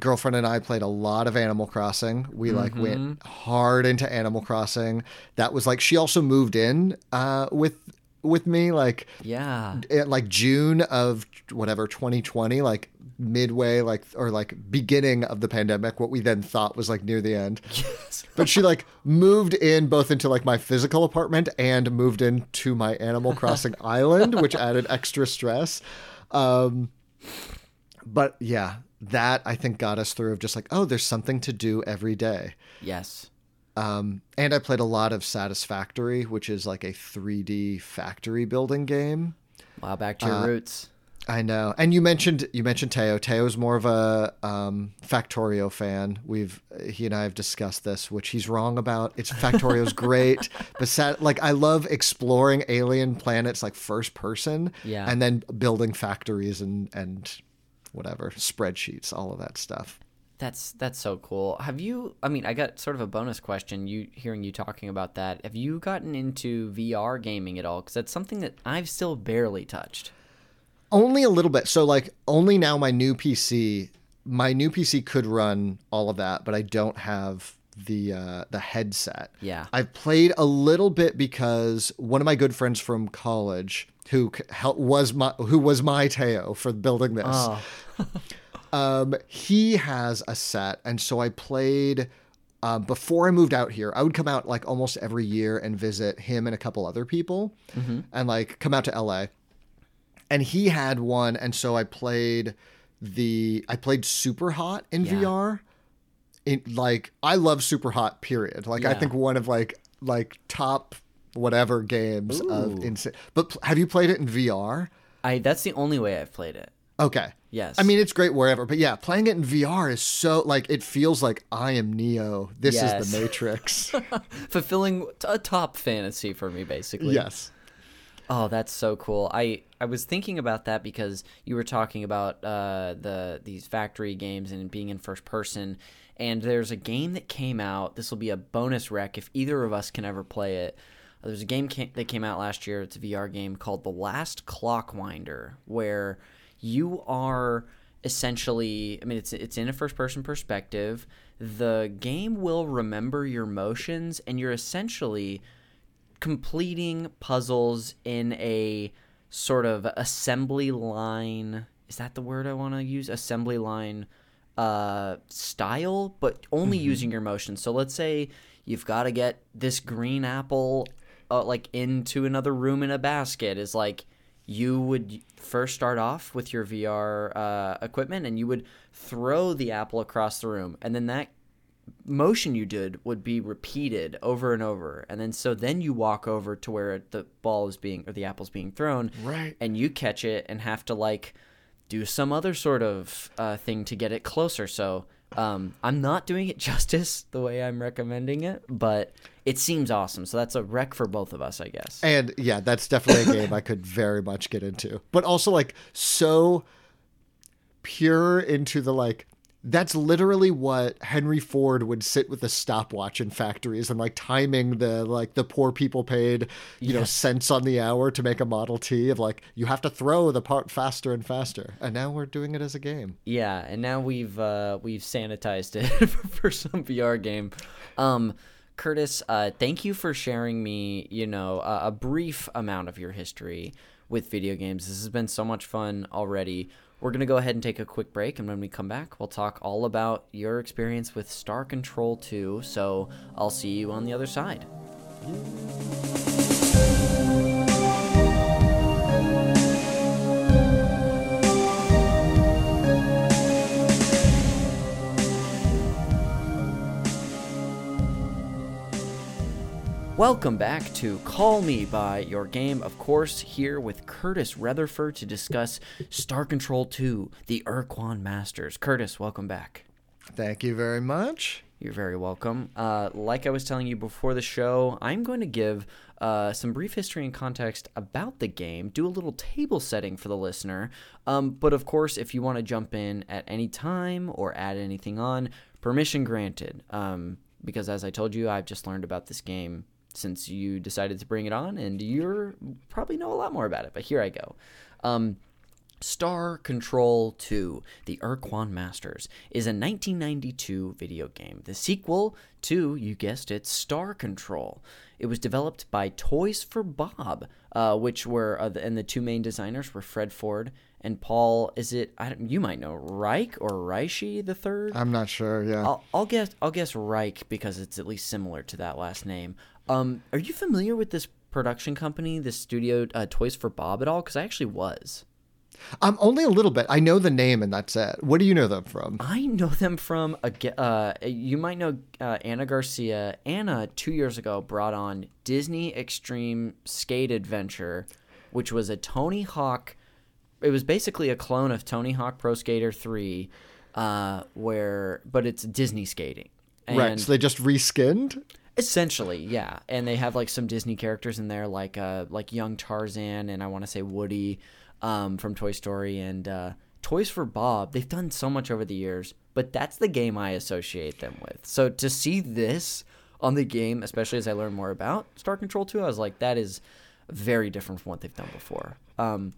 girlfriend and I played a lot of Animal Crossing. We like went hard into Animal Crossing. That was like she also moved in uh, with with me like Yeah. at like June of whatever 2020, like midway, like or like beginning of the pandemic, what we then thought was like near the end. yes. But she like moved in both into like my physical apartment and moved into my Animal Crossing island, which added extra stress. Um, but yeah, that I think got us through of just like, oh, there's something to do every day. Yes. Um, and I played a lot of Satisfactory, which is like a 3D factory building game. Wow. Back to your Uh, roots. I know. And you mentioned you mentioned Teo. Teo's more of a um, Factorio fan. We've he and I have discussed this, which he's wrong about. It's Factorio's great, but sat, like I love exploring alien planets like first person, Yeah. and then building factories and and whatever spreadsheets, all of that stuff. That's that's so cool. Have you? I mean, I got sort of a bonus question. You hearing you talking about that. Have you gotten into VR gaming at all? Because that's something that I've still barely touched. Only a little bit. So like only now my new PC, my new PC could run all of that, but I don't have the uh, the headset. Yeah. I've played a little bit because one of my good friends from college who helped was my who was my Teo for building this. Oh. um, he has a set, and so I played. Um, before I moved out here, I would come out like almost every year and visit him and a couple other people, and like come out to LA and he had one and so i played the i played Superhot in Yeah. vr it like i love Superhot period like i think one of like like top whatever games Ooh. of insane but pl- have you played it in vr I that's the only way I've played it. Okay Yes. i mean it's great wherever but yeah playing it in vr is so like it feels like i am neo this is the matrix fulfilling a top fantasy for me, basically. yes Oh, that's so cool. I I was thinking about that because you were talking about uh, the these factory games and being in first person. And there's a game that came out. This will be a bonus rec if either of us can ever play it. There's a game ca- that came out last year. It's a VR game called The Last Clockwinder, where you are essentially. I mean, it's it's in a first person perspective. The game will remember your motions, and you're essentially completing puzzles in a sort of assembly line is that the word i want to use assembly line uh style but only using your motions so let's say you've got to get this green apple uh, like into another room in a basket is like you would first start off with your VR uh, equipment and you would throw the apple across the room. And then that motion you did would be repeated over and over. And then so then you walk over to where the ball is being or the apple's being thrown Right. and you catch it and have to like do some other sort of uh, thing to get it closer. So um, i'm not doing it justice the way i'm recommending it but it seems awesome so that's a rec for both of us i guess And yeah, that's definitely a game I could very much get into. But also like so pure into the like that's literally what Henry Ford would sit with a stopwatch in factories and like timing the like the poor people paid, you know, cents on the hour to make a Model T of like you have to throw the part faster and faster. And now we're doing it as a game. Yeah, and now we've uh, we've sanitized it for, for some VR game. Um, Curtis, uh, thank you for sharing me, you know, a, a brief amount of your history with video games. This has been so much fun already. We're gonna go ahead and take a quick break, and when we come back, we'll talk all about your experience with Star Control 2. So I'll see you on the other side. Welcome back to Call Me by Your Game, of course, here with Curtis Retherford to discuss Star Control 2, the Ur-Quan Masters. Curtis, welcome back. Thank you very much. You're very welcome. Uh, like I was telling you before the show, I'm going to give uh, some brief history and context about the game, do a little table setting for the listener. Um, but of course, if you want to jump in at any time or add anything on, permission granted. Um, because as I told you, I've just learned about this game since you decided to bring it on, and you probably know a lot more about it. But here I go. Um, Star Control 2, The Ur-Quan Masters, is a 1992 video game, the sequel to, you guessed it, Star Control. It was developed by Toys for Bob, uh, which were, uh, and the two main designers were Fred Ford and Paul. Is it? I don't, you might know Reich or Reishi the third. I'm not sure. Yeah. I'll, I'll guess. I'll guess Reich because it's at least similar to that last name. Um, are you familiar with this production company, this studio, uh, Toys for Bob, at all? Because I actually was. Um, only a little bit. I know the name, and that's it. What do you know them from? I know them from a. Uh, you might know uh, Anna Garcia. Anna two years ago brought on Disney Extreme Skate Adventure, which was a Tony Hawk. It was basically a clone of Tony Hawk Pro Skater Three, uh, where but it's Disney skating. And right. So they just reskinned. Essentially, yeah, and they have like some Disney characters in there, like uh, like young Tarzan, and I want to say Woody, um, from Toy Story, and uh, Toys for Bob. They've done so much over the years, but that's the game I associate them with. So to see this on the game, especially as I learn more about Star Control 2, I was like, that is very different from what they've done before. Um,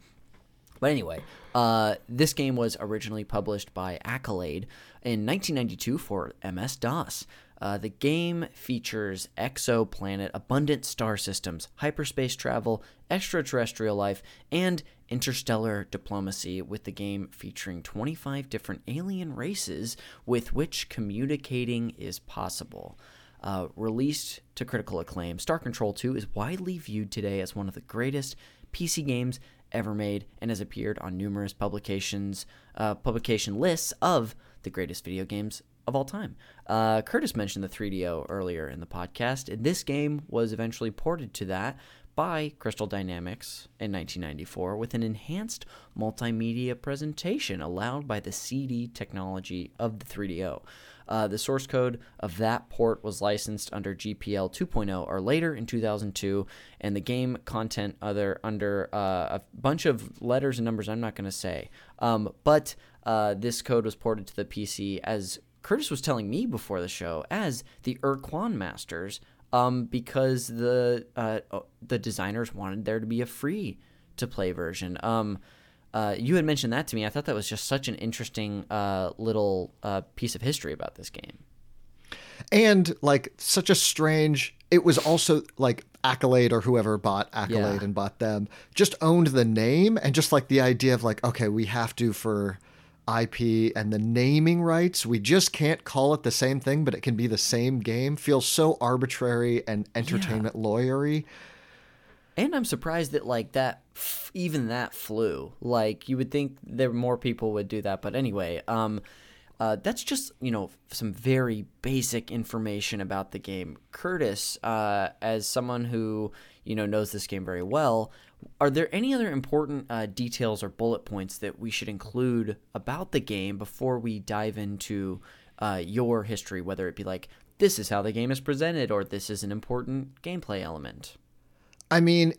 but anyway, uh, this game was originally published by Accolade in 1992 for MS DOS. Uh, the game features exoplanet, abundant star systems, hyperspace travel, extraterrestrial life, and interstellar diplomacy, with the game featuring 25 different alien races with which communicating is possible. Uh, released to critical acclaim, Star Control 2 is widely viewed today as one of the greatest PC games ever made and has appeared on numerous publications uh, publication lists of the greatest video games of all time. Uh, Curtis mentioned the 3DO earlier in the podcast, and this game was eventually ported to that by Crystal Dynamics in 1994 with an enhanced multimedia presentation allowed by the CD technology of the 3DO. Uh, the source code of that port was licensed under GPL 2.0 or later in 2002, and the game content other under uh, a bunch of letters and numbers I'm not going to say. Um, but uh, this code was ported to the PC as Curtis was telling me before the show as the Ur-Quan Masters, um, because the uh, the designers wanted there to be a free to play version. Um, uh, you had mentioned that to me. I thought that was just such an interesting uh, little uh, piece of history about this game. And like such a strange. It was also like Accolade or whoever bought Accolade Yeah. and bought them just owned the name and just like the idea of like okay we have to for IP and the naming rights we just can't call it the same thing but it can be the same game feels so arbitrary and entertainment lawyery. And I'm surprised that like that, f- even that flew. Like you would think there more people would do that, but anyway, um, uh, that's just you know some very basic information about the game. Curtis, uh, as someone who you know knows this game very well, are there any other important uh, details or bullet points that we should include about the game before we dive into uh, your history? Whether it be like this is how the game is presented, or this is an important gameplay element. I mean,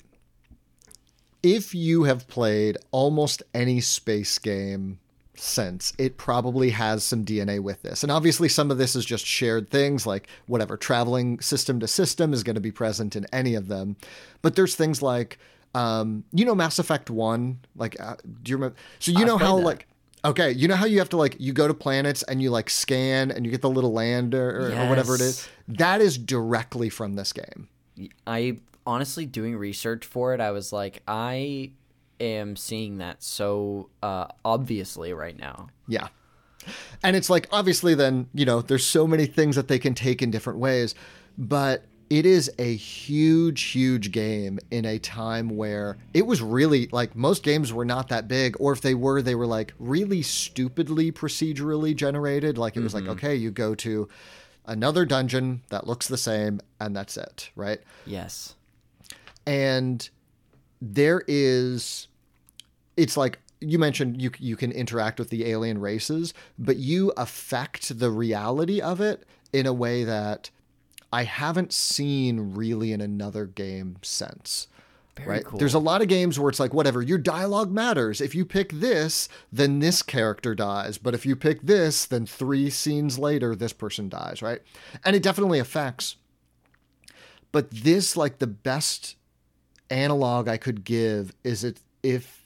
if you have played almost any space game since, it probably has some DNA with this. And obviously, some of this is just shared things, like whatever traveling system to system is going to be present in any of them. But there's things like, um, you know, Mass Effect 1? Like, uh, do you remember? So, you know how, that. like, Okay, you know how you have to like you go to planets and you like scan and you get the little lander or, or whatever it is. That is directly from this game. I honestly doing research for it, I was like, I am seeing that so uh, obviously right now. Yeah. And it's like, obviously, then, you know, there's so many things that they can take in different ways, but it is a huge, huge game in a time where it was really like most games were not that big, or if they were, they were like really stupidly procedurally generated. Like it was like, mm-hmm. okay, you go to another dungeon that looks the same, and that's it, right? Yes. and there is it's like you mentioned you you can interact with the alien races but you affect the reality of it in a way that I haven't seen really in another game since Very right? cool. there's a lot of games where it's like whatever your dialogue matters. If you pick this then this character dies. But if you pick this then 3 scenes later this person dies right? And it definitely affects. But this like the best analog I could give is it if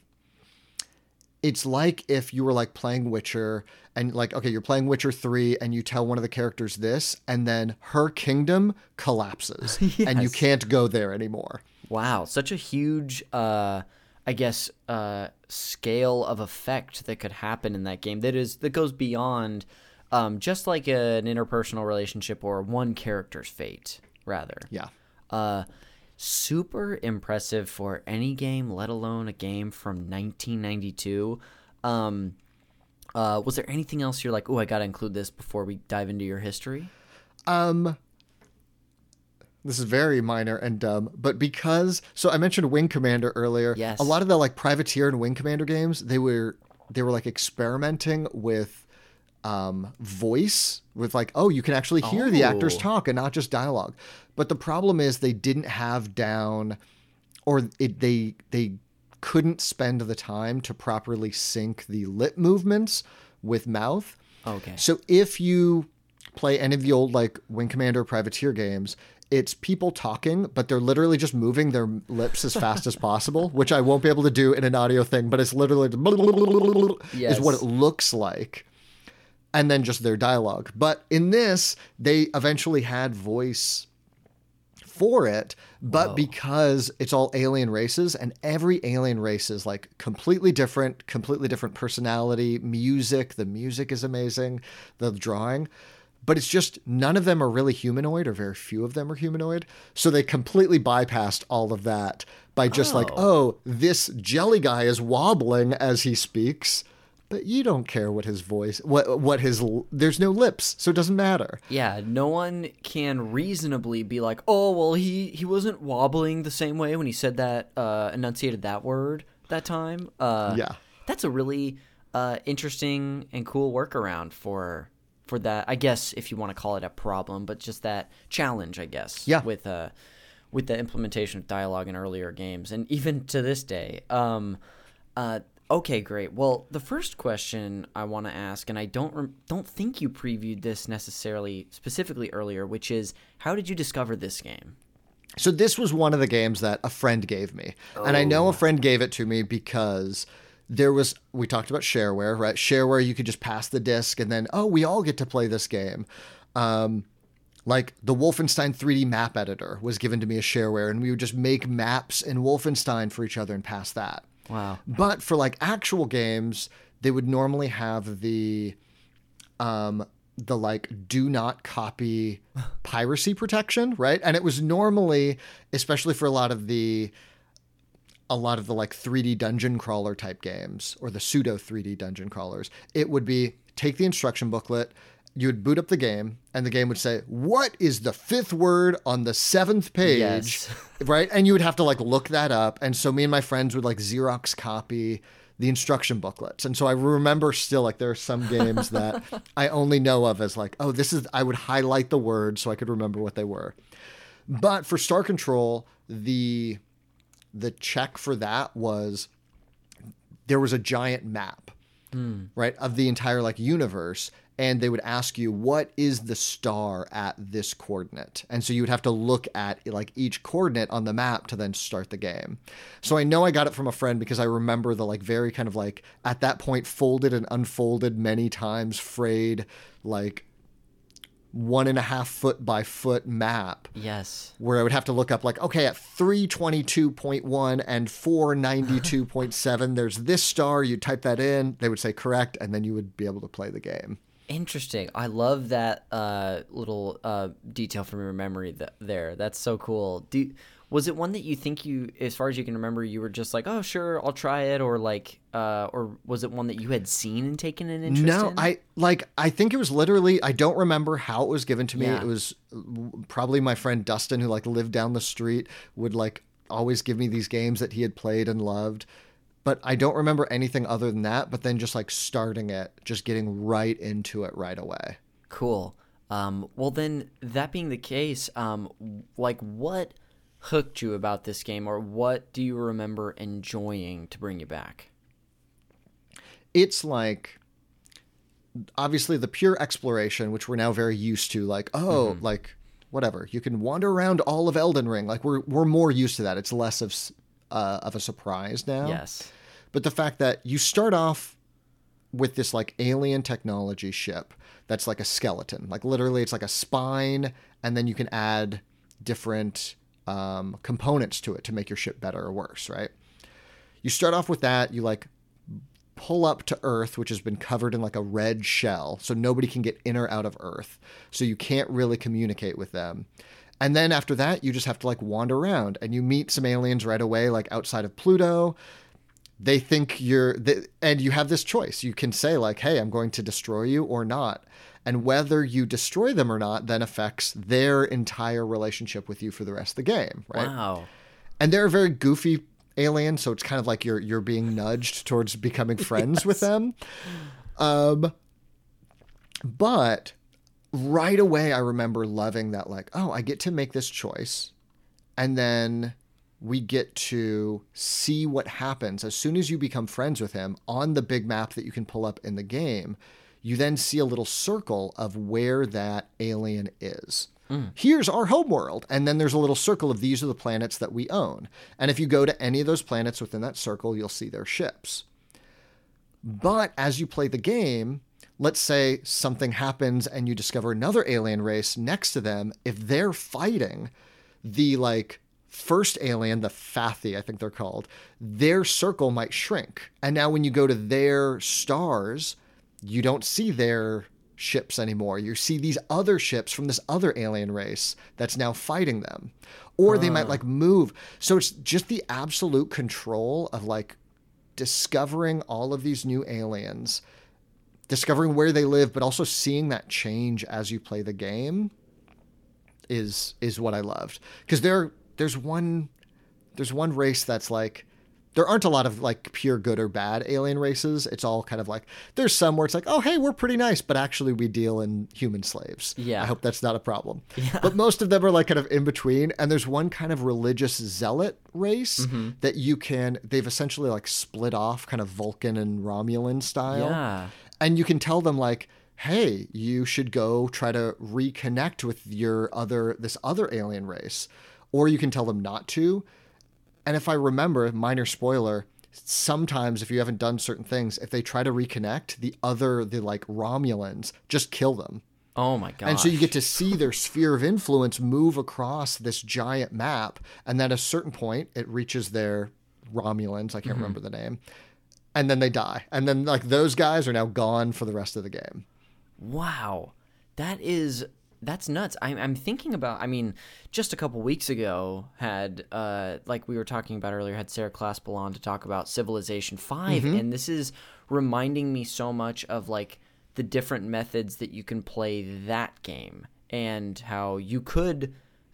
it's like if you were like playing Witcher and like okay you're playing Witcher 3 and you tell one of the characters this and then her kingdom collapses and you can't go there anymore. Wow, such a huge, uh, I guess, uh, scale of effect that could happen in that game. That is that goes beyond um, just like an interpersonal relationship or one character's fate, rather. Yeah. Uh, super impressive for any game, let alone a game from 1992. Um, uh, was there anything else you're like, oh, I got to include this before we dive into your history? Um this is very minor and dumb, but because so I mentioned Wing Commander earlier. Yes. A lot of the like Privateer and Wing Commander games, they were they were like experimenting with um voice with like, oh, you can actually hear the actors Oh. talk and not just dialogue. But the problem is they didn't have down or it they they couldn't spend the time to properly sync the lip movements with mouth. Okay. So if you play any of the old like Wing Commander Privateer games, it's people talking, but they're literally just moving their lips as fast as possible, which I won't be able to do in an audio thing, but it's literally is what it looks like. And then just their dialogue. But in this, they eventually had voice for it, but because it's all alien races and every alien race is like completely different, completely different personality, music, the music is amazing, the drawing, but it's just none of them are really humanoid or very few of them are humanoid. So they completely bypassed all of that by just like, oh, oh this jelly guy is wobbling as he speaks. But you don't care what his voice, what what his, there's no lips, so it doesn't matter. Yeah, no one can reasonably be like, "Oh, well, he he wasn't wobbling the same way when he said that uh enunciated that word that time." Uh Yeah. That's a really uh interesting and cool workaround for for that. I guess if you want to call it a problem, but just that challenge, I guess. Yeah. With uh with the implementation of dialogue in earlier games and even to this day. Um uh okay, great. Well, the first question I want to ask and I don't rem- don't think you previewed this necessarily specifically earlier, which is how did you discover this game? So this was one of the games that a friend gave me. And I know a friend gave it to me because there was we talked about shareware, right? Shareware you could just pass the disc and then oh, we all get to play this game. Um like the Wolfenstein 3D map editor was given to me as shareware and we would just make maps in Wolfenstein for each other and pass that. Wow. But for like actual games, they would normally have the um the like do not copy piracy protection, right? And it was normally especially for a lot of the a lot of the like 3D dungeon crawler type games or the pseudo 3D dungeon crawlers, it would be take the instruction booklet, you would boot up the game, and the game would say, What is the fifth word on the seventh page? Yes. right? And you would have to like look that up. And so me and my friends would like Xerox copy the instruction booklets. And so I remember still like there are some games that I only know of as like, oh, this is I would highlight the words so I could remember what they were. But for Star Control, the the check for that was there was a giant map, hmm. right, of the entire like universe. And they would ask you, what is the star at this coordinate? And so you would have to look at like each coordinate on the map to then start the game. So I know I got it from a friend because I remember the like very kind of like at that point folded and unfolded many times, frayed, like one and a half foot by foot map Yes. where I would have to look up like, okay, at 322.1 and 492.7, there's this star. You type that in, they would say correct, and then you would be able to play the game. Interesting. I love that uh, little uh, detail from your memory th- there. That's so cool. Do was it one that you think you, as far as you can remember, you were just like, oh sure, I'll try it, or like, uh, or was it one that you had seen and taken an interest No, in? I like. I think it was literally. I don't remember how it was given to me. Yeah. It was probably my friend Dustin, who like lived down the street, would like always give me these games that he had played and loved. But I don't remember anything other than that. But then just like starting it, just getting right into it right away. Cool. Um, well, then, that being the case, um, like, what hooked you about this game, or what do you remember enjoying to bring you back? it's like obviously the pure exploration which we're now very used to like oh Mm-hmm. like whatever you can wander around all of Elden Ring like we're we're more used to that it's less of uh, of a surprise now Yes. But the fact that you start off with this like alien technology ship that's like a skeleton like literally it's like a spine and then you can add different um, components to it to make your ship better or worse right? You start off with that you like pull up to earth which has been covered in like a red shell so nobody can get in or out of earth so you can't really communicate with them. And then after that you just have to like wander around and you meet some aliens right away like outside of pluto they think you're th and you have this choice. You can say like hey i'm going to destroy you or not. And whether you destroy them or not then affects their entire relationship with you for the rest of the game right? Wow. and they're a very goofy alien so it's kind of like you're you're being nudged towards becoming friends with them. Um but right away i remember loving that like oh i get to make this choice. And then we get to see what happens. As soon as you become friends with him on the big map that you can pull up in the game you then see a little circle of where that alien is. Hmm. Here's our homeworld and then there's a little circle of these are the planets that we own. And if you go to any of those planets within that circle you'll see their ships. But as you play the game, let's say something happens and you discover another alien race next to them. If they're fighting the like first alien, the Fathi, I think they're called, their circle might shrink. And now when you go to their stars, you don't see their ships anymore. You see these other ships from this other alien race that's now fighting them. Or they might like move. So it's just the absolute control of like discovering all of these new aliens, discovering where they live, but also seeing that change as you play the game is is what I loved. Because there there's one there's one race that's like there aren't a lot of like pure good or bad alien races. It's all kind of like there's some where it's like, oh hey, we're pretty nice, but actually we deal in human slaves. Yeah. I hope that's not a problem. Yeah. But most of them are like kind of in between. And there's one kind of religious zealot race Mm-hmm. that you can they've essentially like split off kind of Vulcan and Romulan style. Yeah. And you can tell them like, hey, you should go try to reconnect with your other this other alien race. Or you can tell them not to. And if I remember, minor spoiler, sometimes if you haven't done certain things, if they try to reconnect, the other, the like Romulans, just kill them. Oh my god. And so you get to see their sphere of influence move across this giant map. And then at a certain point, it reaches their Romulans. I can't mm-hmm. remember the name. And then they die. And then, like, those guys are now gone for the rest of the game. Wow, that is that's nuts. I'm I'm thinking about. I mean, just a couple weeks ago, had uh like we were talking about earlier, had Sarah Claspel on to talk about Civilization 5 and this is reminding me so much of like the different methods that you can play that game and how you could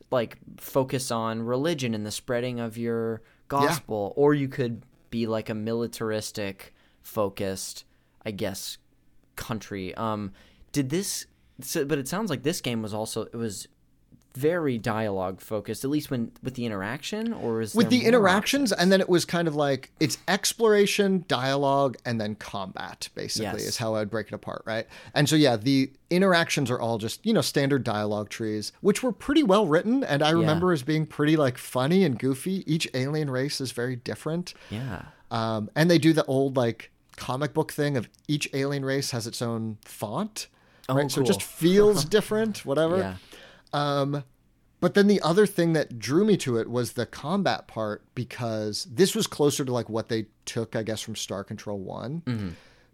like focus on religion and the spreading of your gospel or you could be like a militaristic focused i guess country um did this so, but it sounds like this game was also it was very dialogue focused at least when with the interaction or is With the interactions, and then it was kind of like it's exploration, dialogue, and then combat, basically, Yes. is how I would break it apart, right? And so, yeah, the interactions are all just, you know, standard dialogue trees, which were pretty well written. And I remember as being pretty, like, funny and goofy. Each alien race is very different. yeah Um, and they do the old like comic book thing of each alien race has its own font, Oh, right? So it just Oh, feels different, whatever. yeah um, But then the other thing that drew me to it was the combat part because this was closer to like what they took, I guess, from Star Control One. Mm-hmm.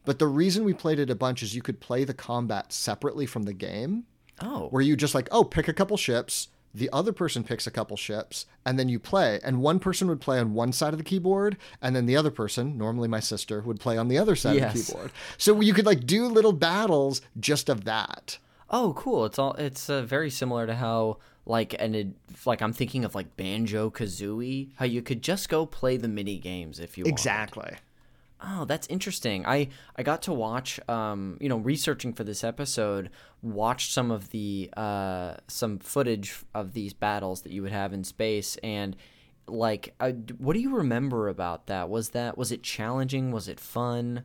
But the reason we played it a bunch is you could play the combat separately from the game, Oh, where you just like, oh, pick a couple ships. The other person picks a couple ships, and then you play. And one person would play on one side of the keyboard, and then the other person, normally my sister, would play on the other side of the keyboard. So you could like do little battles just of that. oh, cool. It's all. It's uh, very similar to how like and it, like I'm thinking of like Banjo Kazooie, how you could just go play the mini games if you wanted. Oh, that's interesting. I I got to watch um you know researching for this episode, watched some of the uh some footage of these battles that you would have in space and like uh, d- what do you remember about that? Was that was it challenging? Was it fun?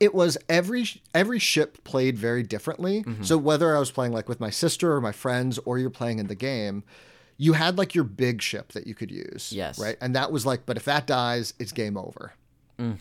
it was every every ship played very differently. Mm-hmm. So whether I was playing like with my sister or my friends or you're playing in the game, you had like your big ship that you could use. Yes. Right. And that was like, but if that dies, it's game over. Mm.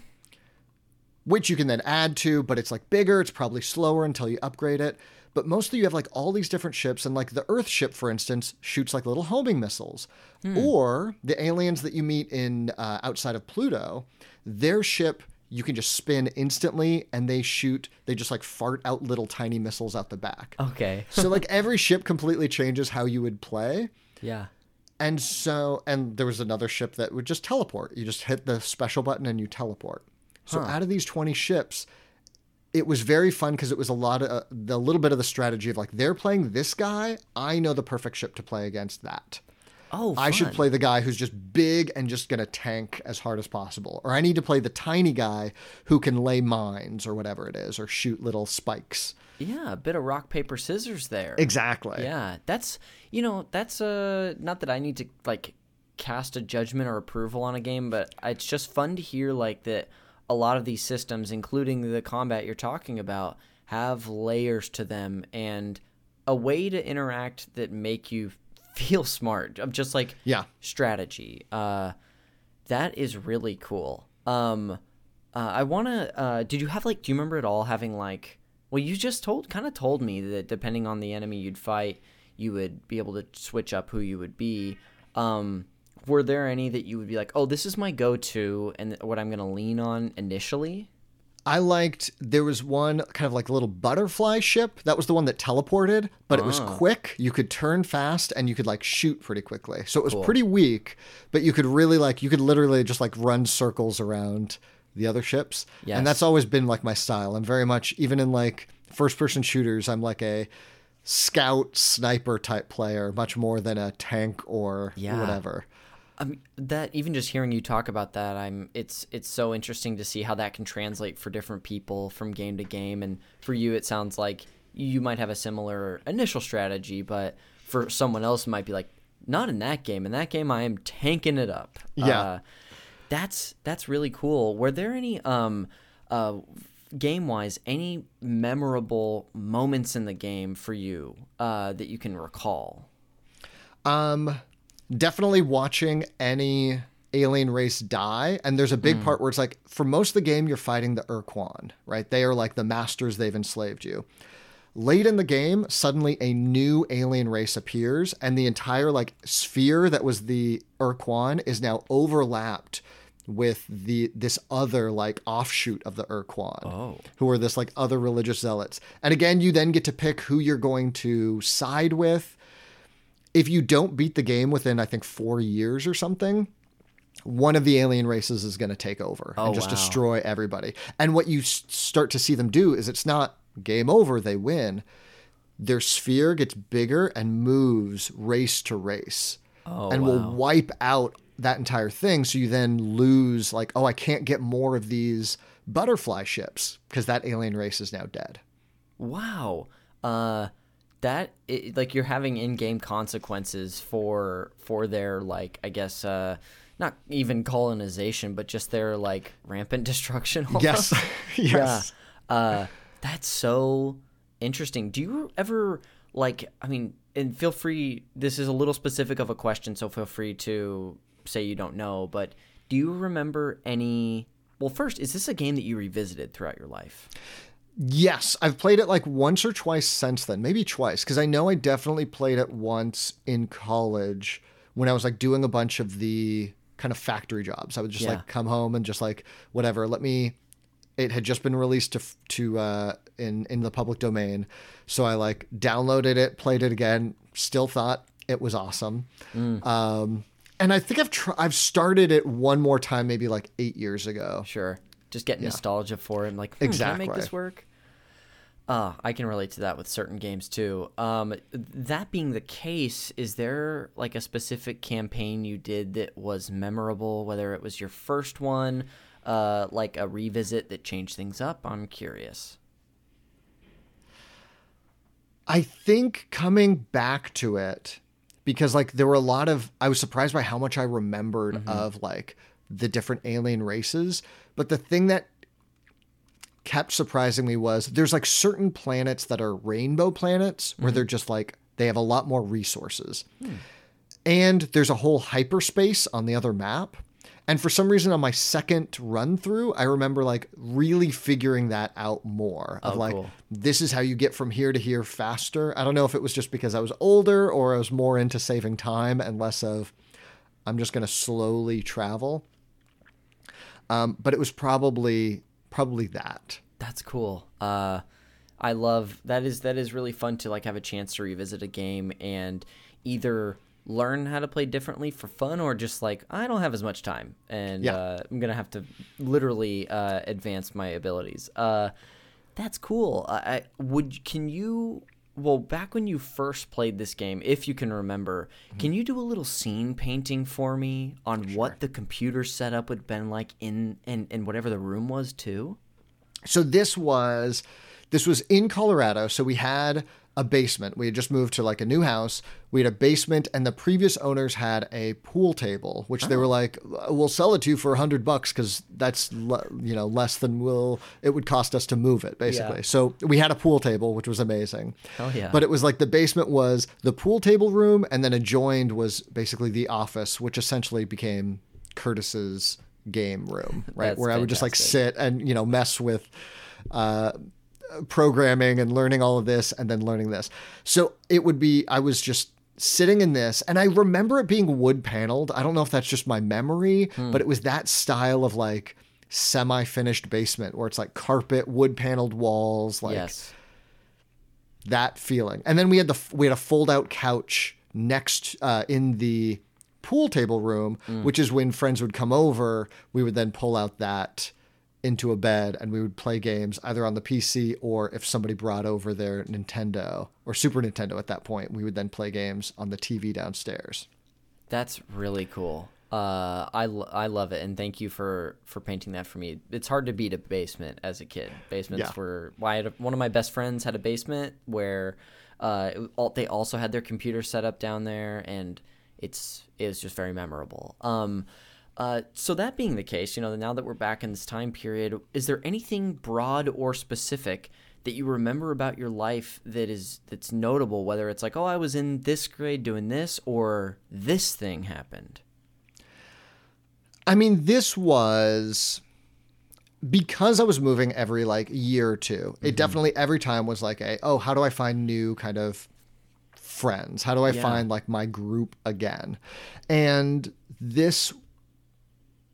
Which you can then add to, but it's like bigger, it's probably slower until you upgrade it. But mostly you have like all these different ships, and like the Earth ship, for instance, shoots like little homing missiles. Hmm. Or the aliens that you meet in uh, outside of Pluto, their ship you can just spin instantly, and they shoot. They just like fart out little tiny missiles out the back. Okay. so like every ship completely changes how you would play. yeah. And so, and there was another ship that would just teleport. You just hit the special button and you teleport. So out of these 20 ships, it was very fun because it was a lot of uh, the little bit of the strategy of like they're playing this guy. I know the perfect ship to play against that. Oh, I should play the guy who's just big and just going to tank as hard as possible. Or I need to play the tiny guy who can lay mines or whatever it is or shoot little spikes. Yeah, a bit of rock paper scissors there. Exactly. Yeah, that's you know that's uh not that I need to like cast a judgment or approval on a game, but it's just fun to hear like that a lot of these systems, including the combat you're talking about, have layers to them and a way to interact that make you feel smart of just like Yeah. strategy. Uh, that is really cool. Um, uh, I want to. Uh, did you have like? Do you remember at all having like? Well, you just told kind of told me that depending on the enemy you'd fight, you would be able to switch up who you would be. Um, were there any that you would be like, oh, this is my go-to and what I'm gonna lean on initially? I liked there was one kind of like a little butterfly ship. That was the one that teleported, but it was ah. quick. You could turn fast and you could like shoot pretty quickly. So it was pretty weak, but you could really like you could literally just like run circles around the other ships. Yes. And that's always been like my style. I'm very much even in like first person shooters, I'm like a scout sniper type player much more than a tank or Yeah. whatever. I mean, that even just hearing you talk about that, I'm it's it's so interesting to see how that can translate for different people from game to game. And for you, it sounds like you might have a similar initial strategy, but for someone else, it might be like not in that game. In that game, I am tanking it up. Yeah. Uh, that's that's really cool. Were there any um uh game wise any memorable moments in the game for you uh that you can recall? Um, definitely watching any alien race die. And there's a big mm. part where it's like, for most of the game, you're fighting the Ur-Quan, right? They are like the masters, they've enslaved you. Late in the game, suddenly a new alien race appears, and the entire like sphere that was the Ur-Quan is now overlapped with the this other like offshoot of the Ur-Quan, Oh. who are this like other religious zealots. And again, you then get to pick who you're going to side with if you don't beat the game within I think four years or something, one of the alien races is going to take over Oh, and just wow. destroy everybody. And what you s- start to see them do is it's not game over; they win. Their sphere gets bigger and moves race to race, Oh, and wow. will wipe out that entire thing. So you then lose, like, oh, I can't get more of these butterfly ships because that alien race is now dead. Wow. Uh that i like you're having in-game consequences for for their like I guess uh not even colonization but just their like rampant destruction. Yes, yes. Yeah. Uh that's so interesting. Do you ever like I mean and feel free this is a little specific of a question so feel free to say you don't know but do you remember any well first is this a game that you revisited throughout your life? Yes, I've played it like once or twice since then, maybe twice, because I know I definitely played it once in college when I was like doing a bunch of the kind of factory jobs. I would just Yeah. like come home and just like whatever, let me it had just been released to to uh, in in the public domain. So I like downloaded it, played it again. Still thought it was awesome. Um, and I think I've tr- I've started it one more time, maybe like eight years ago. Sure. Just get nostalgia for it. and like, hmm, can I make this work? Uh, I can relate to that with certain games too. Um, that being the case, is there like a specific campaign you did that was memorable? Whether it was your first one, uh, like a revisit that changed things up? I'm curious. I think coming back to it because like there were a lot of I was surprised by how much I remembered of like the different alien races, but the thing that kept surprising me was there's like certain planets that are rainbow planets where they're just like they have a lot more resources. And there's a whole hyperspace on the other map. And for some reason on my second run through, I remember like really figuring that out more of Oh, like cool. this is how you get from here to here faster. I don't know if it was just because I was older or I was more into saving time and less of I'm just going to slowly travel. Um, but it was probably probably that. That's cool. Uh, I love that is that is really fun to like have a chance to revisit a game and either learn how to play differently for fun or just like I don't have as much time and Yeah. uh, I'm gonna have to literally uh, advance my abilities. Uh, that's cool. I, I would can you well back when you first played this game, if you can remember, can mm-hmm. you do a little scene painting for me on what the computer setup would have been like in in, in whatever the room was too? So this was this was in Colorado. So we had a basement. We had just moved to like a new house. We had a basement, and the previous owners had a pool table, which they were like, "We'll sell it to you for a hundred bucks because that's le- you know less than will it would cost us to move it, basically." Yeah. So we had a pool table, which was amazing. Hell yeah. But it was like the basement was the pool table room, and then adjoined was basically the office, which essentially became Curtis's game room, right? Where I would just like sit and you know mess with uh, programming and learning all of this, and then learning this. So it would be I was just sitting in this, and I remember it being wood paneled. I don't know if that's just my memory, Hmm. but it was that style of like semi-finished basement where it's like carpet, wood paneled walls, like yes. that feeling. And then we had the we had a fold out couch next uh, in the pool table room, which is when friends would come over. We would then pull out that into a bed and we would play games either on the PC or if somebody brought over their Nintendo or Super Nintendo at that point, we would then play games on the TV downstairs. That's really cool. Uh, I, I love it, and thank you for for painting that for me. It's hard to beat a basement as a kid. Basements Yeah. were why a, one of my best friends had a basement where uh, it, all, they also had their computer set up down there, and it's it was just very memorable. Um, uh, so that being the case, you know, now that we're back in this time period, is there anything broad or specific that you remember about your life that is that's notable? Whether it's like, oh, I was in this grade doing this, or this thing happened. I mean, this was because I was moving every like year or 2 Mm-hmm. It definitely every time was like a oh, how do I find new kind of friends? How do I Yeah. find like my group again? And this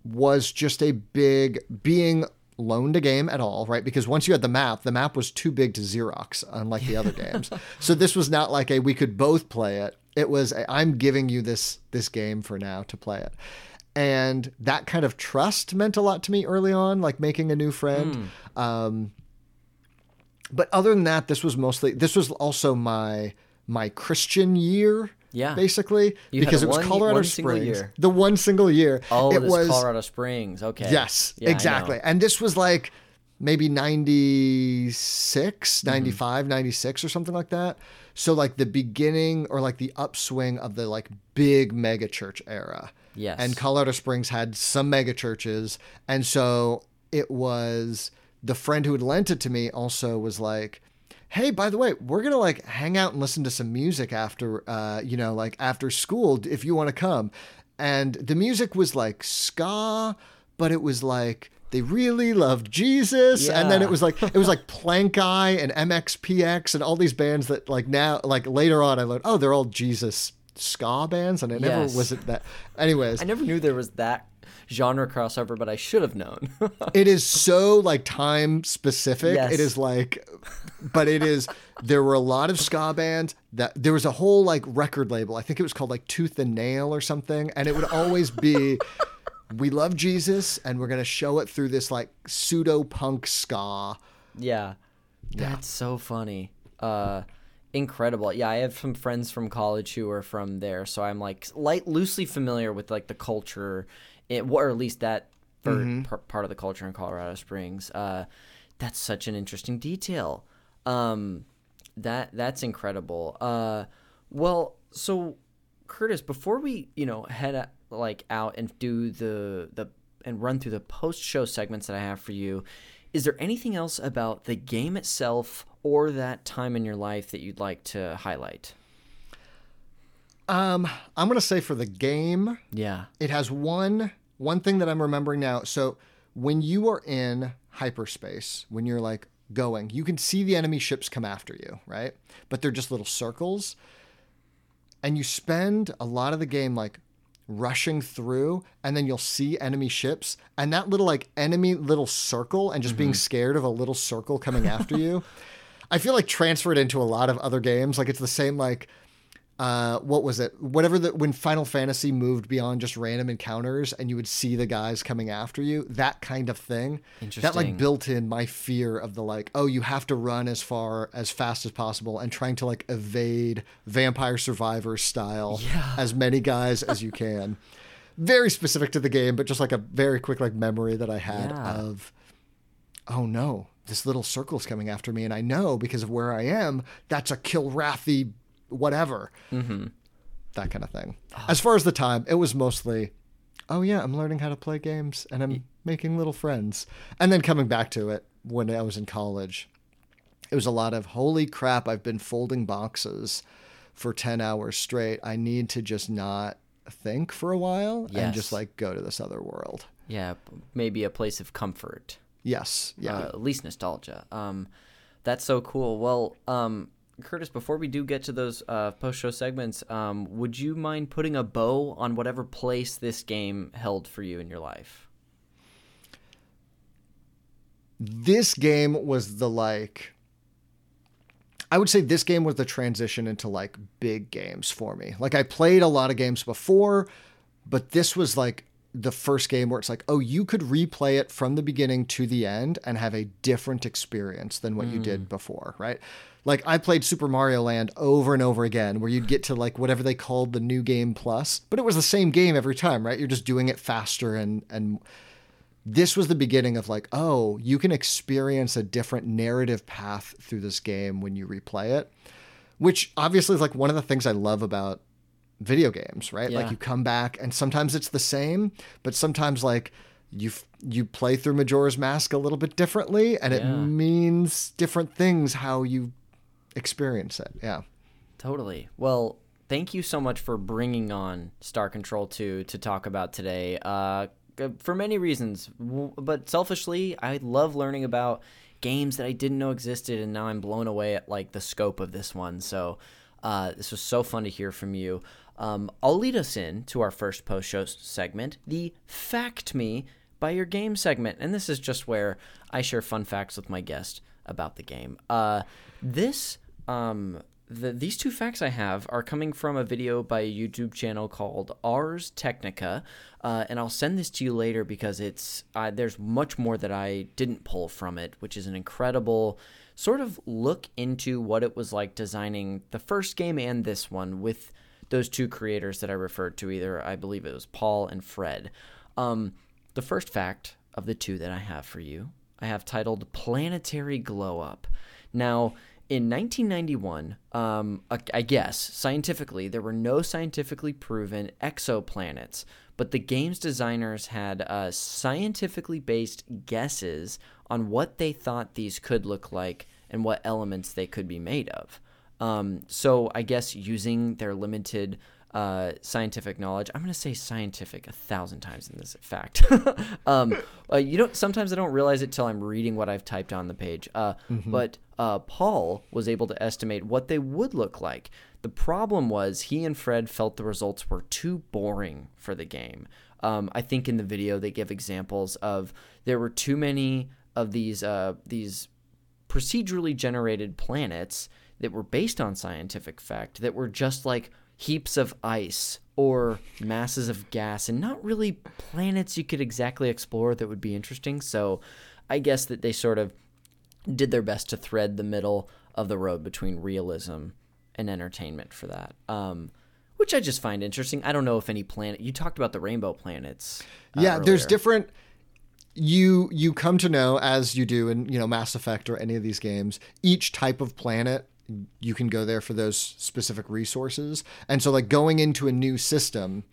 was just a big being loaned a game at all, right? Because once you had the map, the map was too big to Xerox, unlike the other games. So this was not like a we could both play it. It was a, I'm giving you this this game for now to play it. And that kind of trust meant a lot to me early on, like making a new friend. Um, but other than that, this was mostly this was also my my Christian year. Yeah. basically You because it was one- Colorado one Springs. year. The one single year. Oh, it was Colorado Springs. Okay. Yes, Yeah, exactly. And this was like maybe 96, Mm-hmm. 95, 96 or something like that. So like the beginning or like the upswing of the like big mega church era. Yes. And Colorado Springs had some mega churches. And so it was the friend who had lent it to me also was like, Hey, by the way, we're gonna like hang out and listen to some music after, uh, you know, like after school if you want to come. And the music was like ska, but it was like they really loved Jesus, and then it was like it was like Plankeye and MXPX and all these bands that like now like later on I learned oh they're all Jesus ska bands, and I never Yes. was it that. Anyways, I never knew there was that genre crossover, but I should have known. it is so like time specific. Yes. It is like, but it is. There were a lot of ska bands that there was a whole like record label. I think it was called like Tooth and Nail or something, and it would always be. We love Jesus, and we're gonna show it through this like pseudo punk ska. yeah. That's so funny. Uh incredible. Yeah, I have some friends from college who are from there, so I'm like light loosely familiar with like the culture it, or at least that par- part of the culture in Colorado Springs. Uh that's such an interesting detail. Um that that's incredible. Uh well, so Curtis, before we, you know, head a- like out and do the the and run through the post show segments that I have for you, is there anything else about the game itself or that time in your life that you'd like to highlight? Um, I'm gonna say for the game, Yeah. it has one one thing that I'm remembering now. So when you are in hyperspace, when you're like going, you can see the enemy ships come after you, right? But they're just little circles. And you spend a lot of the game like rushing through and then you'll see enemy ships and that little like enemy little circle and just being mm-hmm. scared of a little circle coming after you. I feel like transferred into a lot of other games. Like it's the same like uh, what was it? Whatever the when Final Fantasy moved beyond just random encounters and you would see the guys coming after you, that kind of thing. That like built in my fear of the like, oh, you have to run as far as fast as possible and trying to like evade Vampire Survivor style as many guys as you can. Very specific to the game, but just like a very quick like memory that I had Yeah. of oh no, this little circle's coming after me, and I know because of where I am, that's a Kilrathi whatever. Mm-hmm. That kind of thing. As far as the time, it was mostly, oh yeah, I'm learning how to play games and I'm making little friends. And then coming back to it when I was in college, it was a lot of holy crap, I've been folding boxes for 10 hours straight. I need to just not think for a while and just like go to this other world. Yeah, maybe a place of comfort. Yes. Yeah. uh, at least nostalgia. Um, that's so cool. Well, um, Curtis, before we do get to those uh, post-show segments, um, would you mind putting a bow on whatever place this game held for you in your life? this game was the like I would say this game was the transition into like big games for me. Like I played a lot of games before, but this was like the first game where it's like, oh, you could replay it from the beginning to the end and have a different experience than what you did before, right? Like I played Super Mario Land over and over again where you'd get to like whatever they called the new game plus, but it was the same game every time, right? You're just doing it faster and and this was the beginning of like, oh, you can experience a different narrative path through this game when you replay it, which obviously is like one of the things I love about video games, right? Yeah. Like you come back and sometimes it's the same, but sometimes like you you play through Majora's Mask a little bit differently and it means different things how you experience it. Yeah. Totally. Well, thank you so much for bringing on Star Control 2 to talk about today. Uh, for many reasons, but selfishly, I love learning about games that I didn't know existed, and now I'm blown away at like the scope of this one. So, uh, this was so fun to hear from you. Um, I'll lead us in to our first post show segment, the Fact Me by Your Game segment. And this is just where I share fun facts with my guest about the game. Uh, this um, the, these two facts I have are coming from a video by a YouTube channel called Ars Technica, uh, and I'll send this to you later because it's uh, there's much more that I didn't pull from it, which is an incredible sort of look into what it was like designing the first game and this one with those two creators that I referred to. Either I believe it was Paul and Fred. Um, the first fact of the two that I have for you, I have titled "Planetary Glow Up." Now, in 1991, um, I- guess scientifically, there were no scientifically proven exoplanets, but the game's designers had uh, scientifically based guesses on what they thought these could look like and what elements they could be made of. Um, so I guess using their limited uh, scientific knowledge, I'm going to say scientific a thousand times in this fact. um, uh, you don't. Sometimes I don't realize it till I'm reading what I've typed on the page. Uh, But uh, Paul was able to estimate what they would look like. The problem was he and Fred felt the results were too boring for the game. Um, I think in the video they give examples of there were too many of these uh, these procedurally generated planets that were based on scientific fact that were just like heaps of ice or masses of gas and not really planets you could exactly explore that would be interesting. So I guess that they sort of did their best to thread the middle of the road between realism and entertainment for that. Um, which I just find interesting. I don't know if any planet you talked about the rainbow planets. uh, yeah, there's different. You you come to know as you do in you know Mass Effect or any of these games. Each type of planet you can go there for those specific resources, and so like going into a new system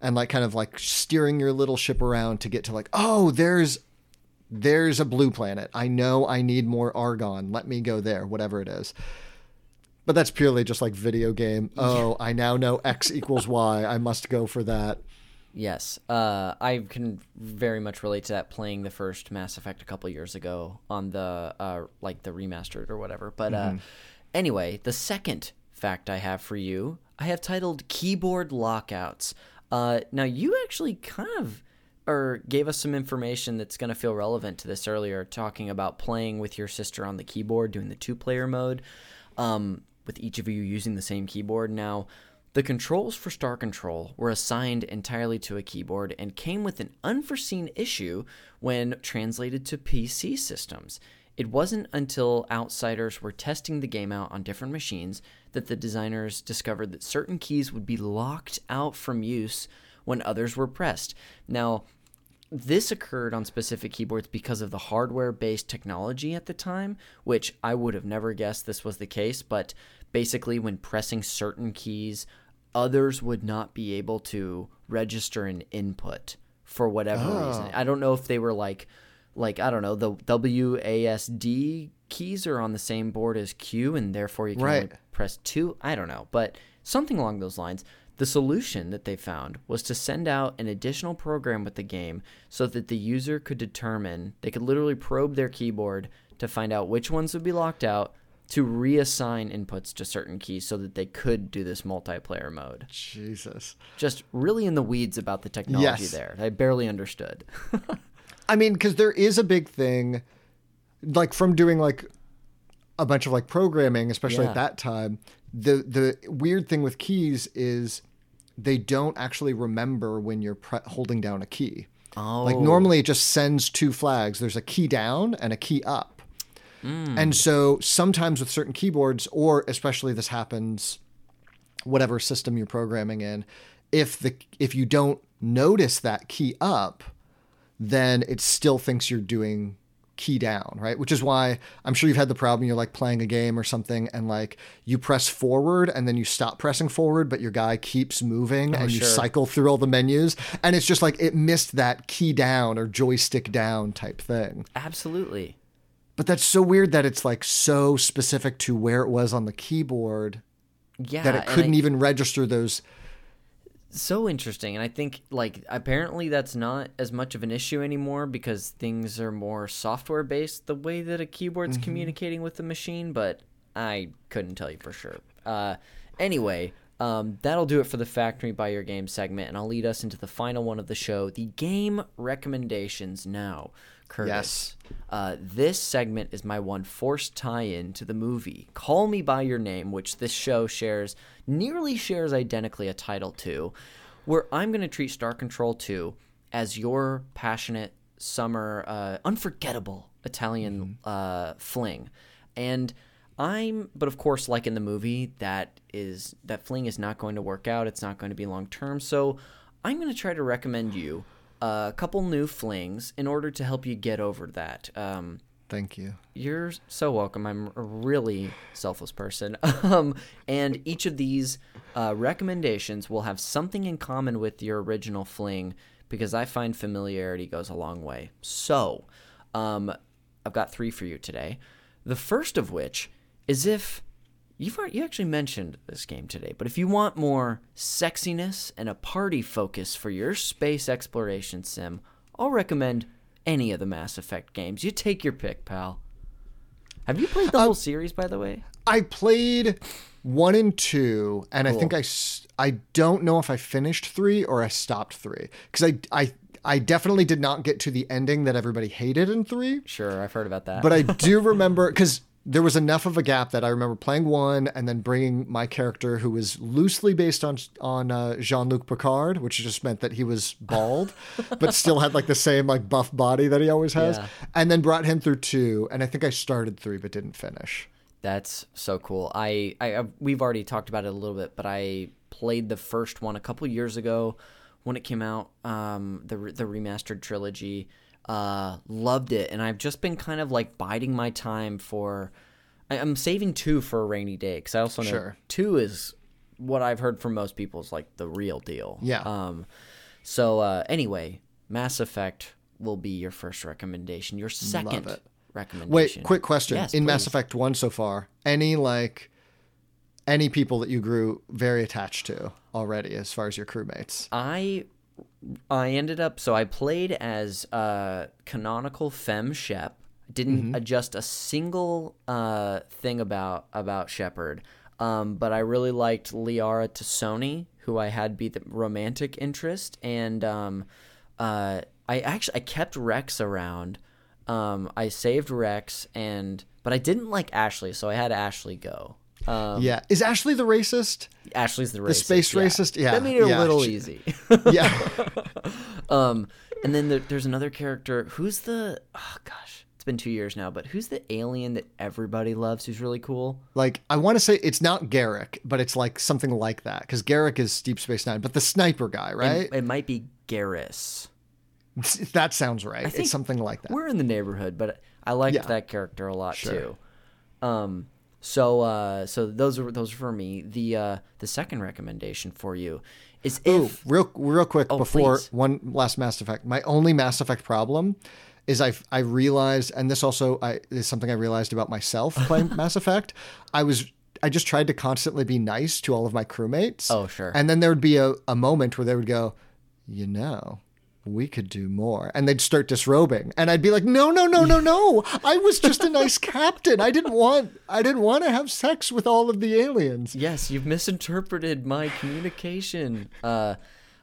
and like kind of like steering your little ship around to get to like oh there's there's a blue planet. I know I need more argon. Let me go there, whatever it is. But that's purely just like video game. Oh, I now know X equals Y. I must go for that. Yes, uh, I can very much relate to that. Playing the first Mass Effect a couple years ago on the uh, like the remastered or whatever. But uh, anyway, the second fact I have for you, I have titled "Keyboard Lockouts." Uh, now, you actually kind of or gave us some information that's going to feel relevant to this earlier, talking about playing with your sister on the keyboard, doing the two-player mode, um, with each of you using the same keyboard. Now. The controls for Star Control were assigned entirely to a keyboard and came with an unforeseen issue when translated to PC systems. It wasn't until outsiders were testing the game out on different machines that the designers discovered that certain keys would be locked out from use when others were pressed. Now, this occurred on specific keyboards because of the hardware based technology at the time, which I would have never guessed this was the case. But basically, when pressing certain keys, others would not be able to register an input for whatever oh. reason. I don't know if they were like, like I don't know, the WASD keys are on the same board as Q, and therefore you can only Right. press two. I don't know, but something along those lines. The solution that they found was to send out an additional program with the game so that the user could determine, they could literally probe their keyboard to find out which ones would be locked out to reassign inputs to certain keys so that they could do this multiplayer mode. Jesus. Just really in the weeds about the technology Yes. there. I barely understood. I mean, because there is a big thing, like from doing like a bunch of like programming, especially Yeah. at that time. The the weird thing with keys is they don't actually remember when you're pre- holding down a key. Oh. Like normally it just sends two flags. There's a key down and a key up. Hmm. And so sometimes with certain keyboards, or especially this happens, whatever system you're programming in, if the if you don't notice that key up, then it still thinks you're doing key down, right? Which is why I'm sure you've had the problem you're like playing a game or something and like you press forward and then you stop pressing forward, but your guy keeps moving oh, and you cycle through all the menus. And it's just like it missed that key down or joystick down type thing. Absolutely. But that's so weird that it's like so specific to where it was on the keyboard Yeah. that it couldn't even register those. So interesting and i think like apparently that's not as much of an issue anymore because things are more software based the way that a keyboard's communicating with the machine but i couldn't tell you for sure. Uh, anyway um, that'll do it for the Fact Me by Your Game segment and i'll lead us into the final one of the show the game recommendations now Curtis. Yes. Uh, this segment is my one forced tie-in to the movie Call Me by Your Name, which this show shares nearly shares identically a title to, where I'm going to treat Star Control 2 as your passionate summer, uh, unforgettable Italian uh, fling, and I'm, but of course, like in the movie, that is that fling is not going to work out. It's not going to be long term. So I'm going to try to recommend you a couple new flings in order to help you get over that. Um, Thank you. you're so welcome. I'm a really selfless person. Um, and each of these uh, recommendations will have something in common with your original fling because I find familiarity goes a long way. So, um, I've got three for you today. The first of which is if you've already, you actually mentioned this game today, but if you want more sexiness and a party focus for your space exploration sim, I'll recommend any of the Mass Effect games. You take your pick, pal. Have you played the uh, whole series, by the way? I played one and two, and I think I, I don't know if I finished three or I stopped three because I I I definitely did not get to the ending that everybody hated in three. Sure, I've heard about that. But I do remember because there was enough of a gap that I remember playing one and then bringing my character, who was loosely based on on uh, Jean Luc Picard, which just meant that he was bald, but still had like the same like buff body that he always has, Yeah. and then brought him through two, and I think I started three but didn't finish. That's so cool. I, I, I we've already talked about it a little bit, but I played the first one a couple years ago when it came out. Um, the the remastered trilogy. Uh, loved it, and I've just been kind of like biding my time for. I'm saving two for a rainy day because I also know Sure. two is what I've heard from most people is like the real deal. Yeah. Um. So uh, anyway, Mass Effect will be your first recommendation. Your second it. recommendation. Wait, quick question: Yes, In Mass. Effect One so far, any like any people that you grew very attached to already, as far as your crewmates? I I ended up so I played as uh canonical Fem Shep. Didn't adjust a single uh thing about about Shepard. Um, but I really liked Liara T'Soni, who I had be the romantic interest, and um, uh, I actually I kept Wrex around. Um, I saved Wrex, and but I didn't like Ashley, so I had Ashley go. Um, yeah, is Ashley the racist? Ashley's the racist. space racist? Yeah, that made it yeah, a little she- easy. Yeah, Um, and then there, there's another character. Who's the? Oh gosh, it's been two years now. But who's the alien that everybody loves? Who's really cool? like I want to say it's not Garak, but it's like something like that because Garak is Deep Space Nine, but the sniper guy, right? It, it might be Garrus. that sounds right. It's something like that. We're in the neighborhood, but I liked Yeah. that character a lot Sure. too. Um, so uh, so those are those are for me. The uh, the second recommendation for you is Ooh, if real real quick Oh, before please. one last Mass Effect. My only Mass Effect problem is I I realized, and this also I, is something I realized about myself playing Mass Effect. I was I just tried to constantly be nice to all of my crewmates. Oh, sure. And then there would be a, a moment where they would go, you know. We could do more. And they'd start disrobing. And I'd be like, no, no, no, no, no. I was just a nice captain. I didn't want I didn't want to have sex with all of the aliens. Yes, you've misinterpreted my communication. Uh,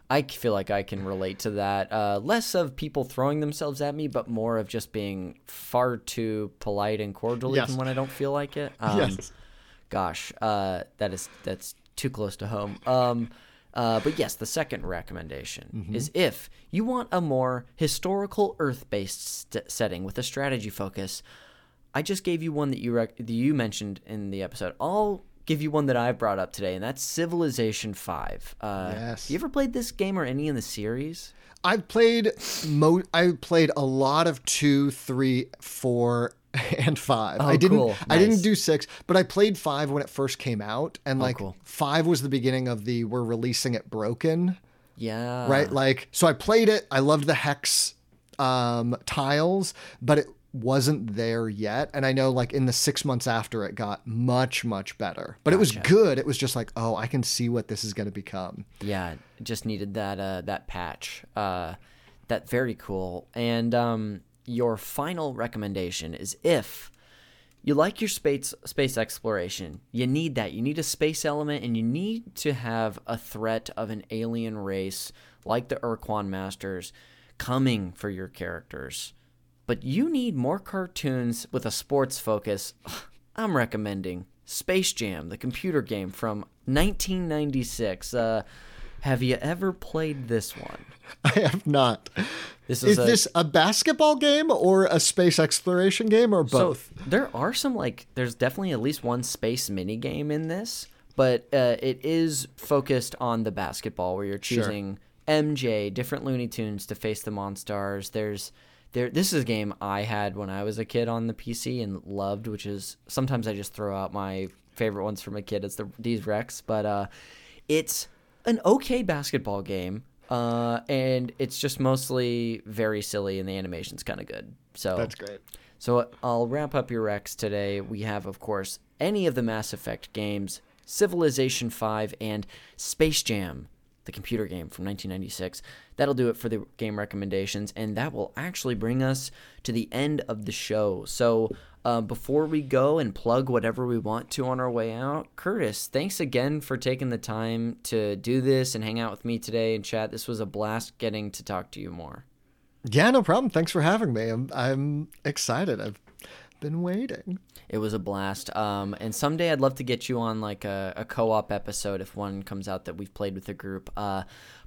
I feel like I can relate to that. Uh, less of people throwing themselves at me, but more of just being far too polite and cordial, Yes. even when I don't feel like it. Um, Yes. Gosh, uh, that is that's too close to home. Um, uh, but yes, the second recommendation is if you want a more historical Earth-based st- setting with a strategy focus. I just gave you one that you rec- that you mentioned in the episode. I'll give you one that I've brought up today, and that's Civilization Five. Uh, Yes. You ever played this game or any in the series? I've played mo I played a lot of two, three, four, and five. I didn't cool. I didn't do six, but I played five when it first came out. And like cool. five was the beginning of the we're releasing it broken. Yeah. Right? Like so I played it. I loved the hex um tiles, but it wasn't there yet. And I know like in the six months after it got much, much better. But it was good. It was just like, oh, I can see what this is gonna become. Yeah, just needed that uh, that patch. Uh, that very cool. And um, your final recommendation is if you like your space space exploration, you need that. You need a space element, and you need to have a threat of an alien race like the Ur-Quan Masters coming for your characters. But you need more cartoons with a sports focus. I'm recommending Space Jam, the computer game from 1996. Uh, have you ever played this one? I have not. This Is a, this a basketball game or a space exploration game or both? So there are some like there's definitely at least one space mini game in this, but uh, it is focused on the basketball where you're choosing MJ, different Looney Tunes to face the Monstars. There's there this is a game I had when I was a kid on the PC and loved, which is sometimes I just throw out my favorite ones from a kid. It's the these Rex, but uh, it's an okay basketball game. Uh, and it's just mostly very silly, and the animation's kind of good. So That's great. so I'll wrap up your Rex today. We have, of course, any of the Mass Effect games, Civilization 5, and Space Jam, the computer game from 1996. That'll do it for the game recommendations, and that will actually bring us to the end of the show. So, uh, before we go and plug whatever we want to on our way out, Curtis, thanks again for taking the time to do this and hang out with me today and chat. This was a blast getting to talk to you more. Yeah, no problem. Thanks for having me. I'm I'm excited. I've been waiting. It was a blast. Um, and someday I'd love to get you on like a, a co-op episode if one comes out that we've played with a group. Uh,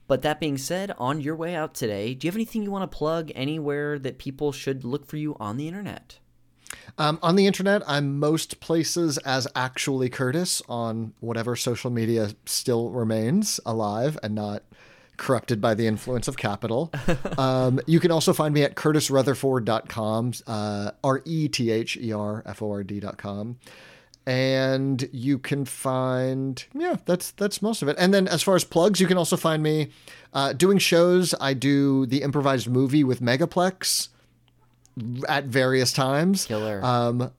but that being said, on your way out today, do you have anything you want to plug anywhere that people should look for you on the internet? Um, on the internet, I'm most places as actually Curtis on whatever social media still remains alive and not corrupted by the influence of capital. um, you can also find me at curtisretherford.com, uh, R E T H E R F O R D.com. And you can find, yeah, that's that's most of it. And then as far as plugs, you can also find me uh, doing shows. I do the improvised movie with Megaplex at various times. Killer. Um,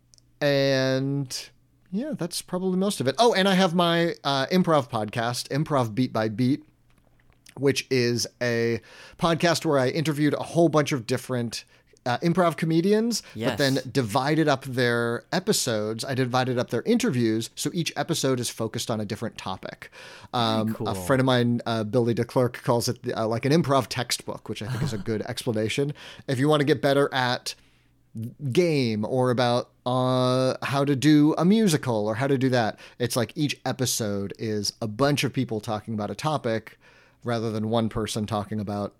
and yeah, that's probably most of it. Oh, and I have my uh, improv podcast, Improv Beat by Beat, which is a podcast where I interviewed a whole bunch of different uh, improv comedians, Yes. but then divided up their episodes. I divided up their interviews, so each episode is focused on a different topic. Um, cool. A friend of mine, uh, Billy DeClerc, calls it uh, like an improv textbook, which I think is a good explanation. If you want to get better at game or about uh, how to do a musical or how to do that. It's like each episode is a bunch of people talking about a topic rather than one person talking about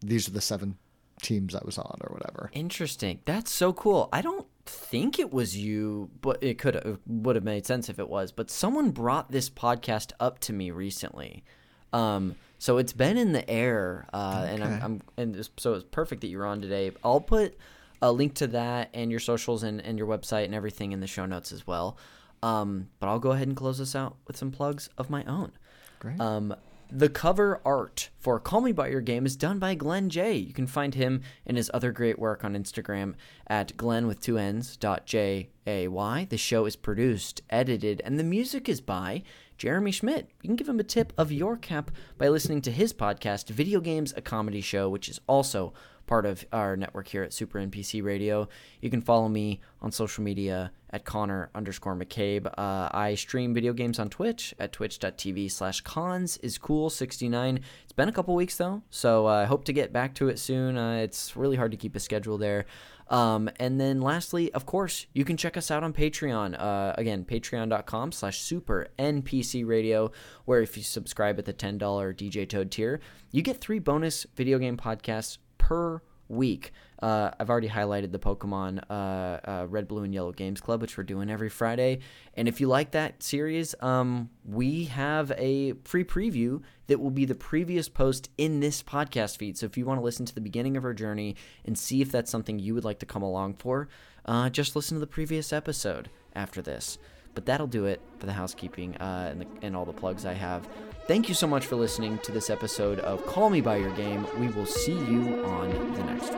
these are the seven teams I was on or whatever. Interesting. That's so cool. I don't think it was you, but it could have would have made sense if it was. But someone brought this podcast up to me recently. Um, so it's been in the air, uh, and I'm, I'm and so it's perfect that you're on today. I'll put a link to that and your socials and, and your website and everything in the show notes as well. Um, but I'll go ahead and close this out with some plugs of my own. Great. Um, the cover art for Call Me By Your Game is done by Glenn J. You can find him and his other great work on Instagram at Glenn with two N's dot J A Y. The show is produced, edited, and the music is by Jeremy Schmidt. You can give him a tip of your cap by listening to his podcast, Video Games, a Comedy Show, which is also part of our network here at Super NPC Radio. You can follow me on social media at Conner underscore McCabe. Uh, I stream video games on Twitch at twitch.tv slash conziscool69. It's been a couple weeks though, so uh, I hope to get back to it soon. Uh, it's really hard to keep a schedule there. Um, and then lastly, of course, you can check us out on Patreon. Uh, again, patreon.com slash super NPC radio, where if you subscribe at the $10 DJ Toad tier, you get three bonus video game podcasts per week. Uh, I've already highlighted the Pokemon uh, uh, Red, Blue, and Yellow Games Club, which we're doing every Friday. And if you like that series, um, we have a free preview that will be the previous post in this podcast feed. So if you want to listen to the beginning of our journey and see if that's something you would like to come along for, uh, just listen to the previous episode after this. But that'll do it for the housekeeping uh, and, the, and all the plugs I have. Thank you so much for listening to this episode of Call Me By Your Game. We will see you on the next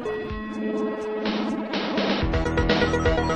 one.